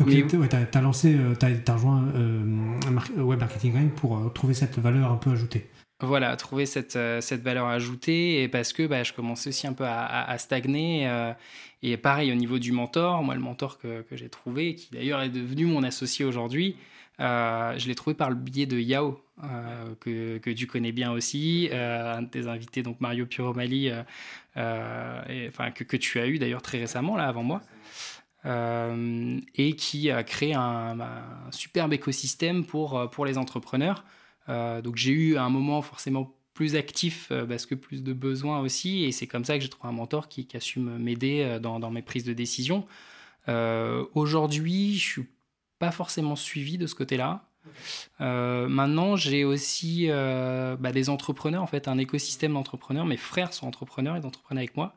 donc, tu as, lancé, euh, tu as, rejoint euh, Web Marketing pour euh, trouver cette valeur un peu ajoutée. Voilà, trouver cette, cette valeur ajoutée et parce que bah, je commençais aussi un peu à, stagner. et pareil, au niveau du mentor, moi, le mentor que, que j'ai trouvé, qui d'ailleurs est devenu mon associé aujourd'hui, je l'ai trouvé par le biais de Yao, que, que, tu connais bien aussi, un de tes invités, donc Mario Piromali, enfin, que, que, tu as eu d'ailleurs très récemment, là, avant moi. Euh, et qui a créé un, superbe écosystème pour, euh, pour les entrepreneurs. Euh, donc j'ai eu un moment forcément plus actif parce que plus de besoins aussi, et c'est comme ça que j'ai trouvé un mentor qui, a su m'aider dans, dans, mes prises de décision. Aujourd'hui, je suis pas forcément suivi de ce côté-là. maintenant, j'ai aussi bah, des entrepreneurs, en fait, un écosystème d'entrepreneurs. Mes frères sont entrepreneurs, ils entreprennent avec moi.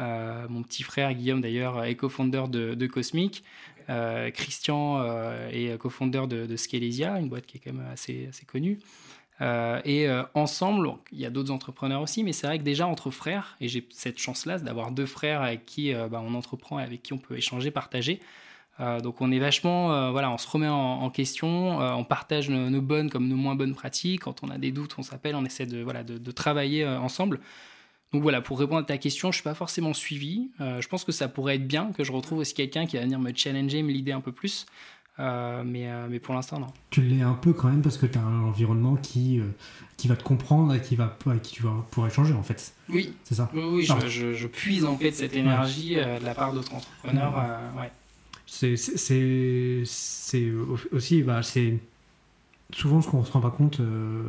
Euh, mon petit frère Guillaume, d'ailleurs, est co-founder de, Cosmic. Euh, Christian euh, est co-founder de, de Scalesia, une boîte qui est quand même assez, connue. et ensemble, il y a d'autres entrepreneurs aussi, mais c'est vrai que déjà entre frères, et j'ai cette chance-là d'avoir deux frères avec qui bah, on entreprend et avec qui on peut échanger, partager. donc on est vachement, voilà, on se remet en, question, on partage nos, bonnes comme nos moins bonnes pratiques. Quand on a des doutes, on s'appelle, on essaie de, voilà, de travailler ensemble. Donc voilà, pour répondre à ta question, je ne suis pas forcément suivi. Euh, je pense que ça pourrait être bien que je retrouve aussi quelqu'un qui va venir me challenger, me l'idée un peu plus. Euh, mais, euh, mais pour l'instant, non. Tu l'es un peu quand même parce que tu as un environnement qui, qui va te comprendre et qui va, qui tu vas pouvoir échanger en fait. Oui. C'est ça Oui, je, je, puise en fait cette énergie de la part d'autres entrepreneurs. ouais. C'est aussi, bah, c'est souvent ce qu'on ne se rend pas compte, euh,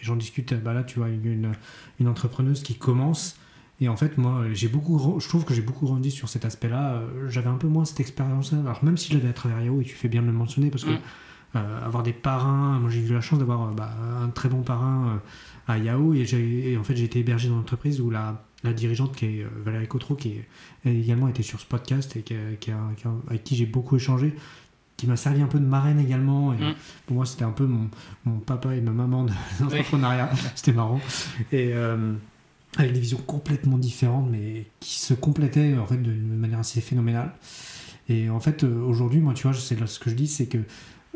j'en discute, bah là tu vois, une, une, entrepreneuse qui commence, et en fait moi j'ai beaucoup, je trouve que j'ai beaucoup grandi sur cet aspect-là, euh, j'avais un peu moins cette expérience-là, alors même si je l'avais à travers Yahoo, et tu fais bien de le mentionner, parce que mm. euh, avoir des parrains, moi j'ai eu la chance d'avoir bah, un très bon parrain à Yahoo, et, en fait j'ai été hébergé dans l'entreprise où la, la dirigeante qui est Valérie Cotreau, qui est, également été sur ce podcast et qui, qui, avec qui j'ai beaucoup échangé, qui m'a servi un peu de marraine également. Et mm. Pour moi, c'était un peu mon, mon, papa et ma maman de l'entrepreneuriat. c'était marrant. Et euh, avec des visions complètement différentes, mais qui se complétaient en fait d'une manière assez phénoménale. Et en fait, euh, aujourd'hui, moi, tu vois, c'est ce que je dis, c'est que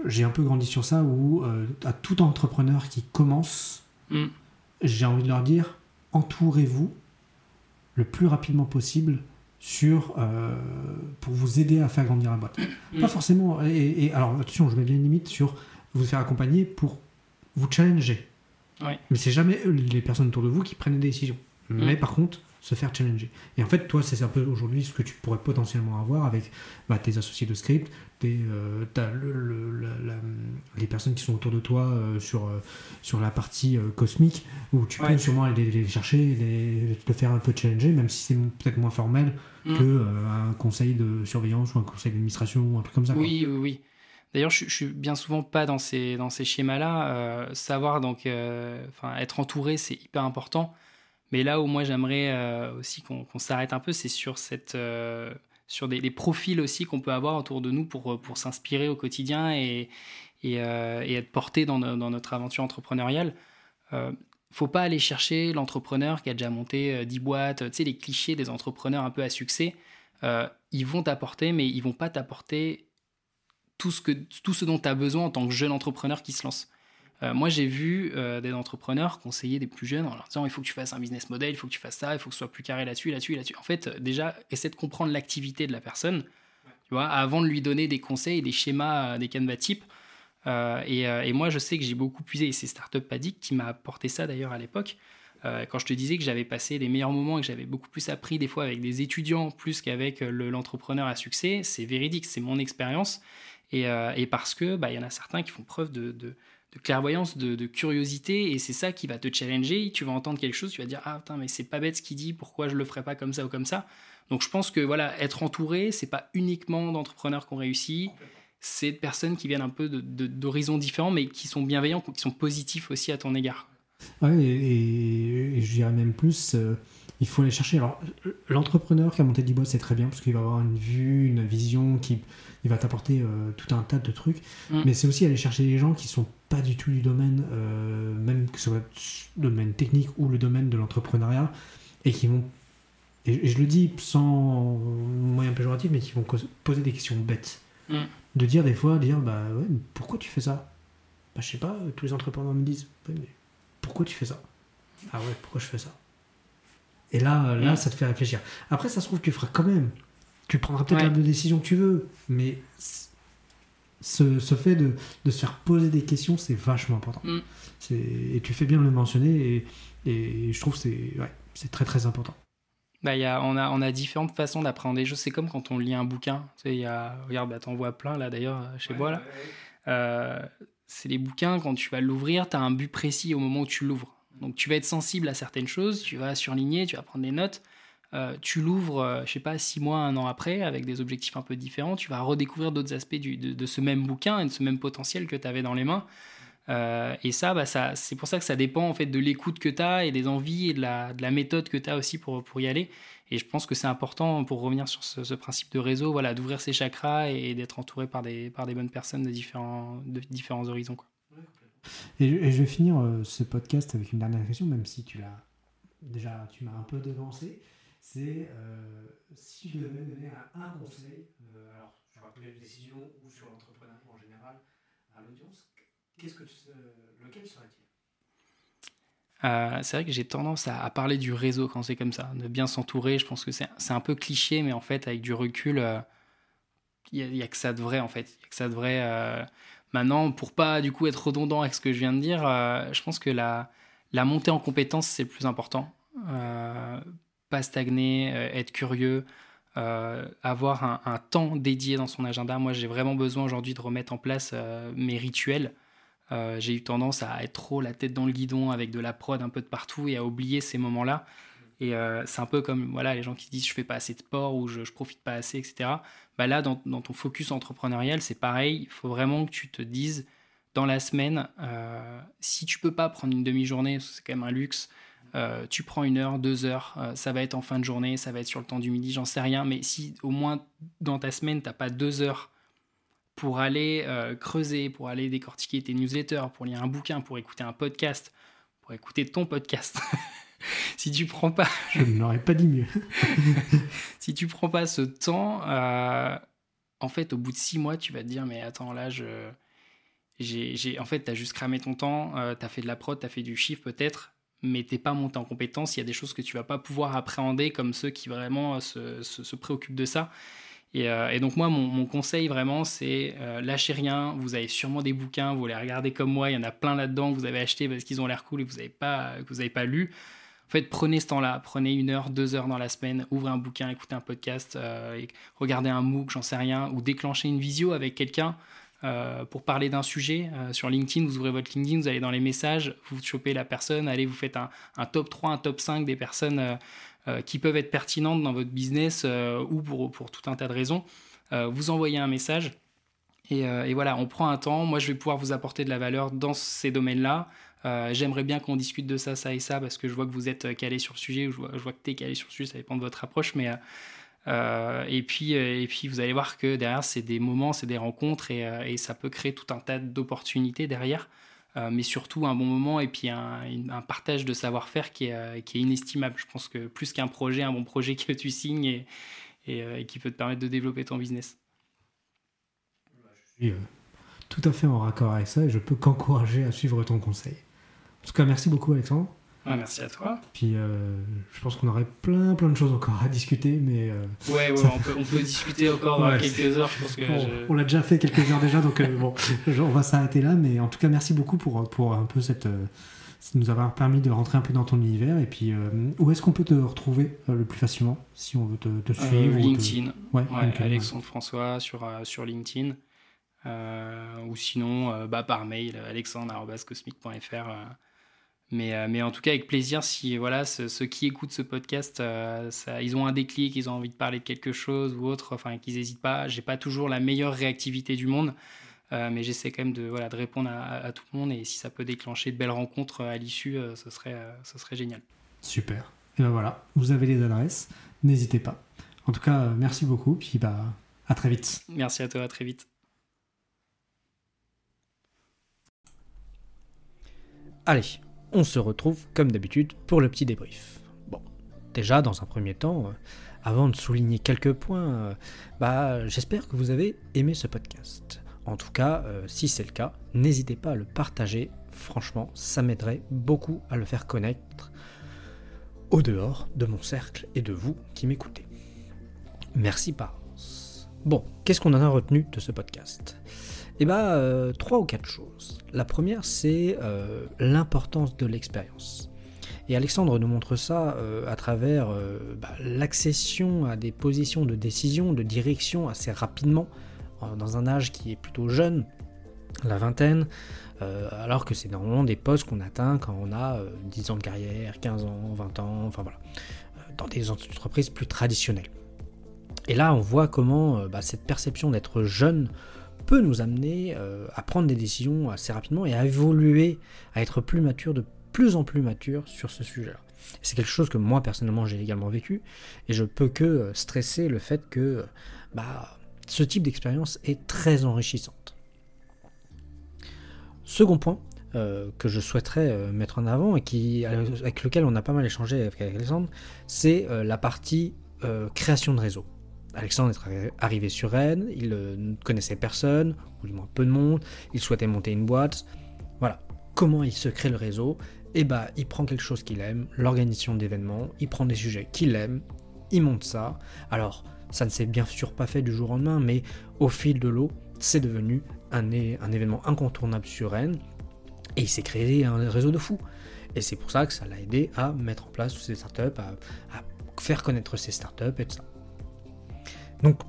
j'ai un peu grandi sur ça où euh, à tout entrepreneur qui commence, mm. j'ai envie de leur dire entourez-vous le plus rapidement possible sur euh, pour vous aider à faire grandir la boîte. Mm. Pas forcément. Et, alors attention, je mets bien une limite sur vous faire accompagner pour vous challenger. Mais c'est jamais les personnes autour de vous qui prennent des décisions. Mm. Mais par contre, se faire challenger. Et en fait, toi, c'est un peu aujourd'hui ce que tu pourrais potentiellement avoir avec bah, tes associés de script, euh, les personnes qui sont autour de toi euh, sur, euh, sur la partie cosmique, où tu peux sûrement aller les, chercher, les, te faire un peu challenger, même si c'est peut-être moins formel mm. qu'un conseil de surveillance ou un conseil d'administration ou un truc comme ça. Oui, oui, oui. D'ailleurs, je, je, suis bien souvent pas dans ces, dans ces schémas-là. savoir donc, être entouré, c'est hyper important. Mais là où moi j'aimerais aussi qu'on s'arrête un peu, c'est sur, cette, sur des, profils aussi qu'on peut avoir autour de nous pour, euh, pour s'inspirer au quotidien et, et, être porté dans, notre aventure entrepreneuriale. ne faut pas aller chercher l'entrepreneur qui a déjà monté 10 boîtes, tu sais, les clichés des entrepreneurs un peu à succès. ils vont t'apporter, mais ils vont pas t'apporter tout ce, tout ce dont tu as besoin en tant que jeune entrepreneur qui se lance. Euh, moi, j'ai vu euh, des entrepreneurs conseiller des plus jeunes en leur disant il faut que tu fasses un business model, il faut que tu fasses ça, il faut que ce soit plus carré là-dessus, là-dessus, là-dessus. En fait, déjà, essaie de comprendre l'activité de la personne, tu vois, avant de lui donner des conseils, des schémas, euh, des canevas types. Et, moi, je sais que j'ai beaucoup puisé, et c'est Startup Addict qui m'a apporté ça d'ailleurs à l'époque. quand je te disais que j'avais passé les meilleurs moments et que j'avais beaucoup plus appris des fois avec des étudiants plus qu'avec l'entrepreneur à succès, c'est véridique, c'est mon expérience. Et, parce que bah, il y en a certains qui font preuve de clairvoyance, de, curiosité, et c'est ça qui va te challenger. Tu vas entendre quelque chose, tu vas dire ah putain mais c'est pas bête ce qu'il dit, pourquoi je le ferais pas comme ça ou comme ça? Donc je pense que voilà, être entouré, c'est pas uniquement d'entrepreneurs qui ont réussi, c'est de personnes qui viennent un peu d'horizons différents, mais qui sont bienveillants, qui sont positifs aussi à ton égard. Ouais, et, je dirais même plus, euh, il faut aller chercher. Alors, l'entrepreneur qui a monté 10 boîtes, c'est très bien parce qu'il va avoir une vue, une vision, qui il va t'apporter euh, tout un tas de trucs. Mm. Mais c'est aussi aller chercher des gens qui sont pas du tout du domaine, euh, même que ce soit le domaine technique ou le domaine de l'entrepreneuriat, et qui vont, et, je le dis sans moyen péjoratif, mais qui vont poser des questions bêtes. Mm. De dire des fois, dire, bah ouais, pourquoi tu fais ça? Bah je sais pas, tous les entrepreneurs me disent, mais pourquoi tu fais ça? Ah ouais, pourquoi je fais ça? Et là, là, mm. ça te fait réfléchir. Après, ça se trouve que tu feras quand même. Tu prendras peut-être la décision que tu veux, mais ce, ce fait de, de, se faire poser des questions, c'est vachement important. Mm. Et tu fais bien de le mentionner, et, et je trouve que c'est ouais, très très important. Bah, y a, on, a, on a différentes façons d'appréhender les choses. C'est comme quand on lit un bouquin. Tu sais, y a, regarde, bah, t'en vois plein là d'ailleurs chez moi. Là. Euh, c'est les bouquins, quand tu vas l'ouvrir, tu as un but précis au moment où tu l'ouvres. Donc tu vas être sensible à certaines choses, tu vas surligner, tu vas prendre des notes. Euh, tu l'ouvres, euh, je sais pas, six mois, un an après, avec des objectifs un peu différents, tu vas redécouvrir d'autres aspects de, ce même bouquin et de ce même potentiel que tu avais dans les mains. Euh, et ça, bah, ça c'est pour ça que ça dépend en fait de l'écoute que tu as et des envies et de la, de la méthode que tu as aussi pour, y aller. Et je pense que c'est important pour revenir sur ce, principe de réseau, voilà, d'ouvrir ses chakras et, d'être entouré par des, bonnes personnes de différents, horizons. Quoi. Et, je vais finir euh, ce podcast avec une dernière question, même si tu l'as déjà, tu m'as un peu devancé. C'est euh, si je devais donner un, conseil, euh, alors sur la décision ou sur l'entrepreneuriat en général, à l'audience, qu'est-ce que lequel serait-il? Euh, c'est vrai que j'ai tendance à, parler du réseau quand c'est comme ça, de bien s'entourer. Je pense que c'est un peu cliché, mais en fait, avec du recul, il euh, n'y a, que ça de vrai, en fait. Y a que ça de vrai. Maintenant, pour pas du coup être redondant avec ce que je viens de dire, je pense que la, la montée en compétence, c'est le plus important. Pas stagner, être curieux, avoir un, temps dédié dans son agenda. Moi, j'ai vraiment besoin aujourd'hui de remettre en place mes rituels. Euh, j'ai eu tendance à être trop la tête dans le guidon avec de la prod un peu de partout et à oublier ces moments-là. Et euh, c'est un peu comme voilà, les gens qui disent je fais pas assez de sport ou je, je profite pas assez, etc. Bah là, dans, dans ton focus entrepreneurial, c'est pareil. Il faut vraiment que tu te dises dans la semaine, euh, si tu peux pas prendre une demi-journée, c'est quand même un luxe, tu prends une heure, deux heures, ça va être en fin de journée, ça va être sur le temps du midi, j'en sais rien. Mais si au moins dans ta semaine, tu n'as pas deux heures pour aller euh, creuser, pour aller décortiquer tes newsletters, pour lire un bouquin, pour écouter un podcast, pour écouter ton podcast. si tu prends pas. Je ne l'aurais pas dit mieux. si tu prends pas ce temps, euh, en fait, au bout de six mois, tu vas te dire Mais attends, là, je. J'ai, en fait, tu as juste cramé ton temps, euh, tu as fait de la prod, tu as fait du chiffre peut-être, mais t'es pas monté en compétence. Il y a des choses que tu vas pas pouvoir appréhender comme ceux qui vraiment se, se préoccupent de ça. Euh, et, donc moi, mon, conseil vraiment, c'est euh, lâchez rien. Vous avez sûrement des bouquins, vous les regardez comme moi. Il y en a plein là-dedans que vous avez acheté parce qu'ils ont l'air cool et que vous n'avez pas, que vous avez pas lu. En fait, prenez ce temps-là, prenez une heure, deux heures dans la semaine, ouvrez un bouquin, écoutez un podcast, euh, regardez un MOOC, j'en sais rien, ou déclenchez une visio avec quelqu'un pour parler d'un sujet. sur LinkedIn, vous ouvrez votre LinkedIn, vous allez dans les messages, vous chopez la personne, allez, vous faites un, top 3, un top 5 des personnes euh, qui peuvent être pertinentes dans votre business euh, ou pour, tout un tas de raisons, euh, vous envoyez un message. Et, voilà, on prend un temps. Moi, je vais pouvoir vous apporter de la valeur dans ces domaines-là. J'aimerais bien qu'on discute de ça, ça et ça, parce que je vois que vous êtes calé sur le sujet, ou je vois, je vois que tu es calé sur le sujet, ça dépend de votre approche. Mais, et, puis, et puis, vous allez voir que derrière, c'est des moments, c'est des rencontres, et, et, ça peut créer tout un tas d'opportunités derrière. Euh, mais surtout un bon moment et puis un, partage de savoir-faire qui est, euh, inestimable. Je pense que plus qu'un projet, un bon projet que tu signes et, euh, et, qui peut te permettre de développer ton business. Je suis tout à fait en raccord avec ça et je peux qu'encourager à suivre ton conseil. En tout cas, merci beaucoup Alexandre. Ah, merci à toi. Puis euh, je pense qu'on aurait plein plein de choses encore à discuter, mais euh, ouais, ouais on, peut, on, peut, discuter encore dans quelques heures. Je pense que on, l'a déjà fait quelques heures déjà, donc euh, bon, on va s'arrêter là. Mais en tout cas, merci beaucoup pour pour un peu cette nous avoir permis de rentrer un peu dans ton univers. Et puis, où est-ce qu'on peut te retrouver le plus facilement si on veut te, suivre LinkedIn. Ouais, Alexandre François sur sur LinkedIn. ou sinon bah, par mail alexandre.cosmic.fr. Mais, mais, en tout cas, avec plaisir, si voilà, ceux, qui écoutent ce podcast, ça, ils ont un déclic, ils ont envie de parler de quelque chose ou autre, enfin, qu'ils n'hésitent pas. J'ai pas toujours la meilleure réactivité du monde, mais j'essaie quand même de, voilà, de répondre à, tout le monde. Et si ça peut déclencher de belles rencontres à l'issue, ce, serait, ce serait génial. Super. Et ben voilà, vous avez les adresses, n'hésitez pas. En tout cas, merci beaucoup, puis bah, à très vite. Merci à toi, à très vite. Allez, on se retrouve comme d'habitude pour le petit débrief. Bon, déjà dans un premier temps, euh, avant de souligner quelques points, euh, bah, j'espère que vous avez aimé ce podcast. En tout cas, euh, si c'est le cas, n'hésitez pas à le partager. Franchement, ça m'aiderait beaucoup à le faire connaître au dehors de mon cercle et de vous qui m'écoutez. Merci par. Bon, qu'est-ce qu'on en a retenu de ce podcast? Eh bien, euh, trois ou quatre choses. La première, c'est euh, l'importance de l'expérience. Et Alexandre nous montre ça euh, à travers bah, l'accession à des positions de décision, de direction assez rapidement, dans un âge qui est plutôt jeune, la vingtaine, alors que c'est normalement des postes qu'on atteint quand on a 10 ans de carrière, 15 ans, 20 ans, enfin voilà, dans des entreprises plus traditionnelles. Et là, on voit comment bah, cette perception d'être jeune peut nous amener euh, à prendre des décisions assez rapidement et à évoluer, à être plus mature, de plus en plus mature sur ce sujet-là. C'est quelque chose que moi personnellement j'ai également vécu et je peux que euh, stresser le fait que bah, ce type d'expérience est très enrichissante. Second point que je souhaiterais mettre en avant et qui, avec lequel on a pas mal échangé avec Alexandre, c'est la partie création de réseau. Alexandre est arrivé sur Rennes, il euh, ne connaissait personne, ou du moins peu de monde, il souhaitait monter une boîte. Voilà. Comment il se crée le réseau? Eh bah, il prend quelque chose qu'il aime, l'organisation d'événements, il prend des sujets qu'il aime, il monte ça. Alors, ça ne s'est bien sûr pas fait du jour au lendemain, mais au fil de l'eau, c'est devenu un, événement incontournable sur Rennes, et il s'est créé un réseau de fous. Et c'est pour ça que ça l'a aidé à mettre en place ses startups, à, faire connaître ses startups et tout ça. Donc,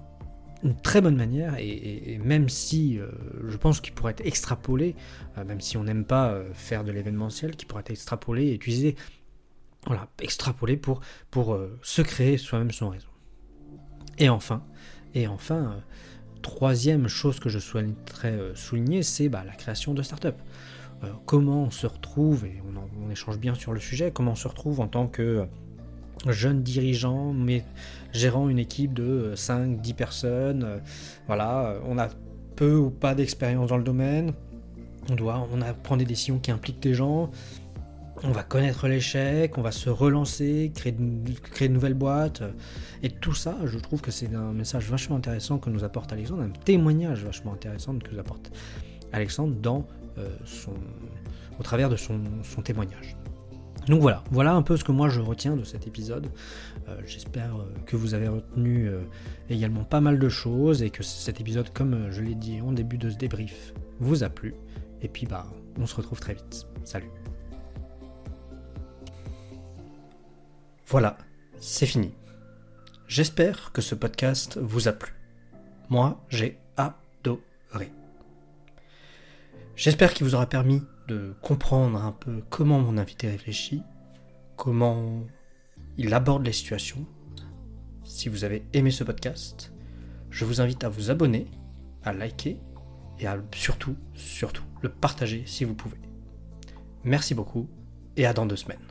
une très bonne manière, et, même si euh, je pense qu'il pourrait être extrapolé, euh, même si on n'aime pas euh, faire de l'événementiel, qui pourrait être extrapolé et utilisé, voilà, extrapolé pour, se créer soi-même son réseau. Et enfin, et enfin, troisième chose que je souhaiterais souligner, c'est bah, la création de start-up. comment on se retrouve, et on, échange bien sur le sujet, comment on se retrouve en tant que jeune dirigeant, mais gérant une équipe de 5-10 euh, personnes. Euh, voilà, euh, on a peu ou pas d'expérience dans le domaine. On doit on des décisions qui impliquent des gens. On va connaître l'échec, on va se relancer, créer de, nouvelles boîtes. Et tout ça, je trouve que c'est un message vachement intéressant que nous apporte Alexandre, un témoignage vachement intéressant que nous apporte Alexandre dans, son, au travers de son témoignage. Donc voilà, voilà un peu ce que moi je retiens de cet épisode. Euh, j'espère euh, que vous avez retenu euh, également pas mal de choses et que cet épisode, comme je l'ai dit en début de ce débrief, vous a plu. Et puis bah, on se retrouve très vite. Salut. Voilà, c'est fini. J'espère que ce podcast vous a plu. Moi, j'ai adoré. J'espère qu'il vous aura permis de comprendre un peu comment mon invité réfléchit, comment il aborde les situations. Si vous avez aimé ce podcast, je vous invite à vous abonner, à liker et à surtout, surtout, le partager si vous pouvez. Merci beaucoup et à dans deux semaines.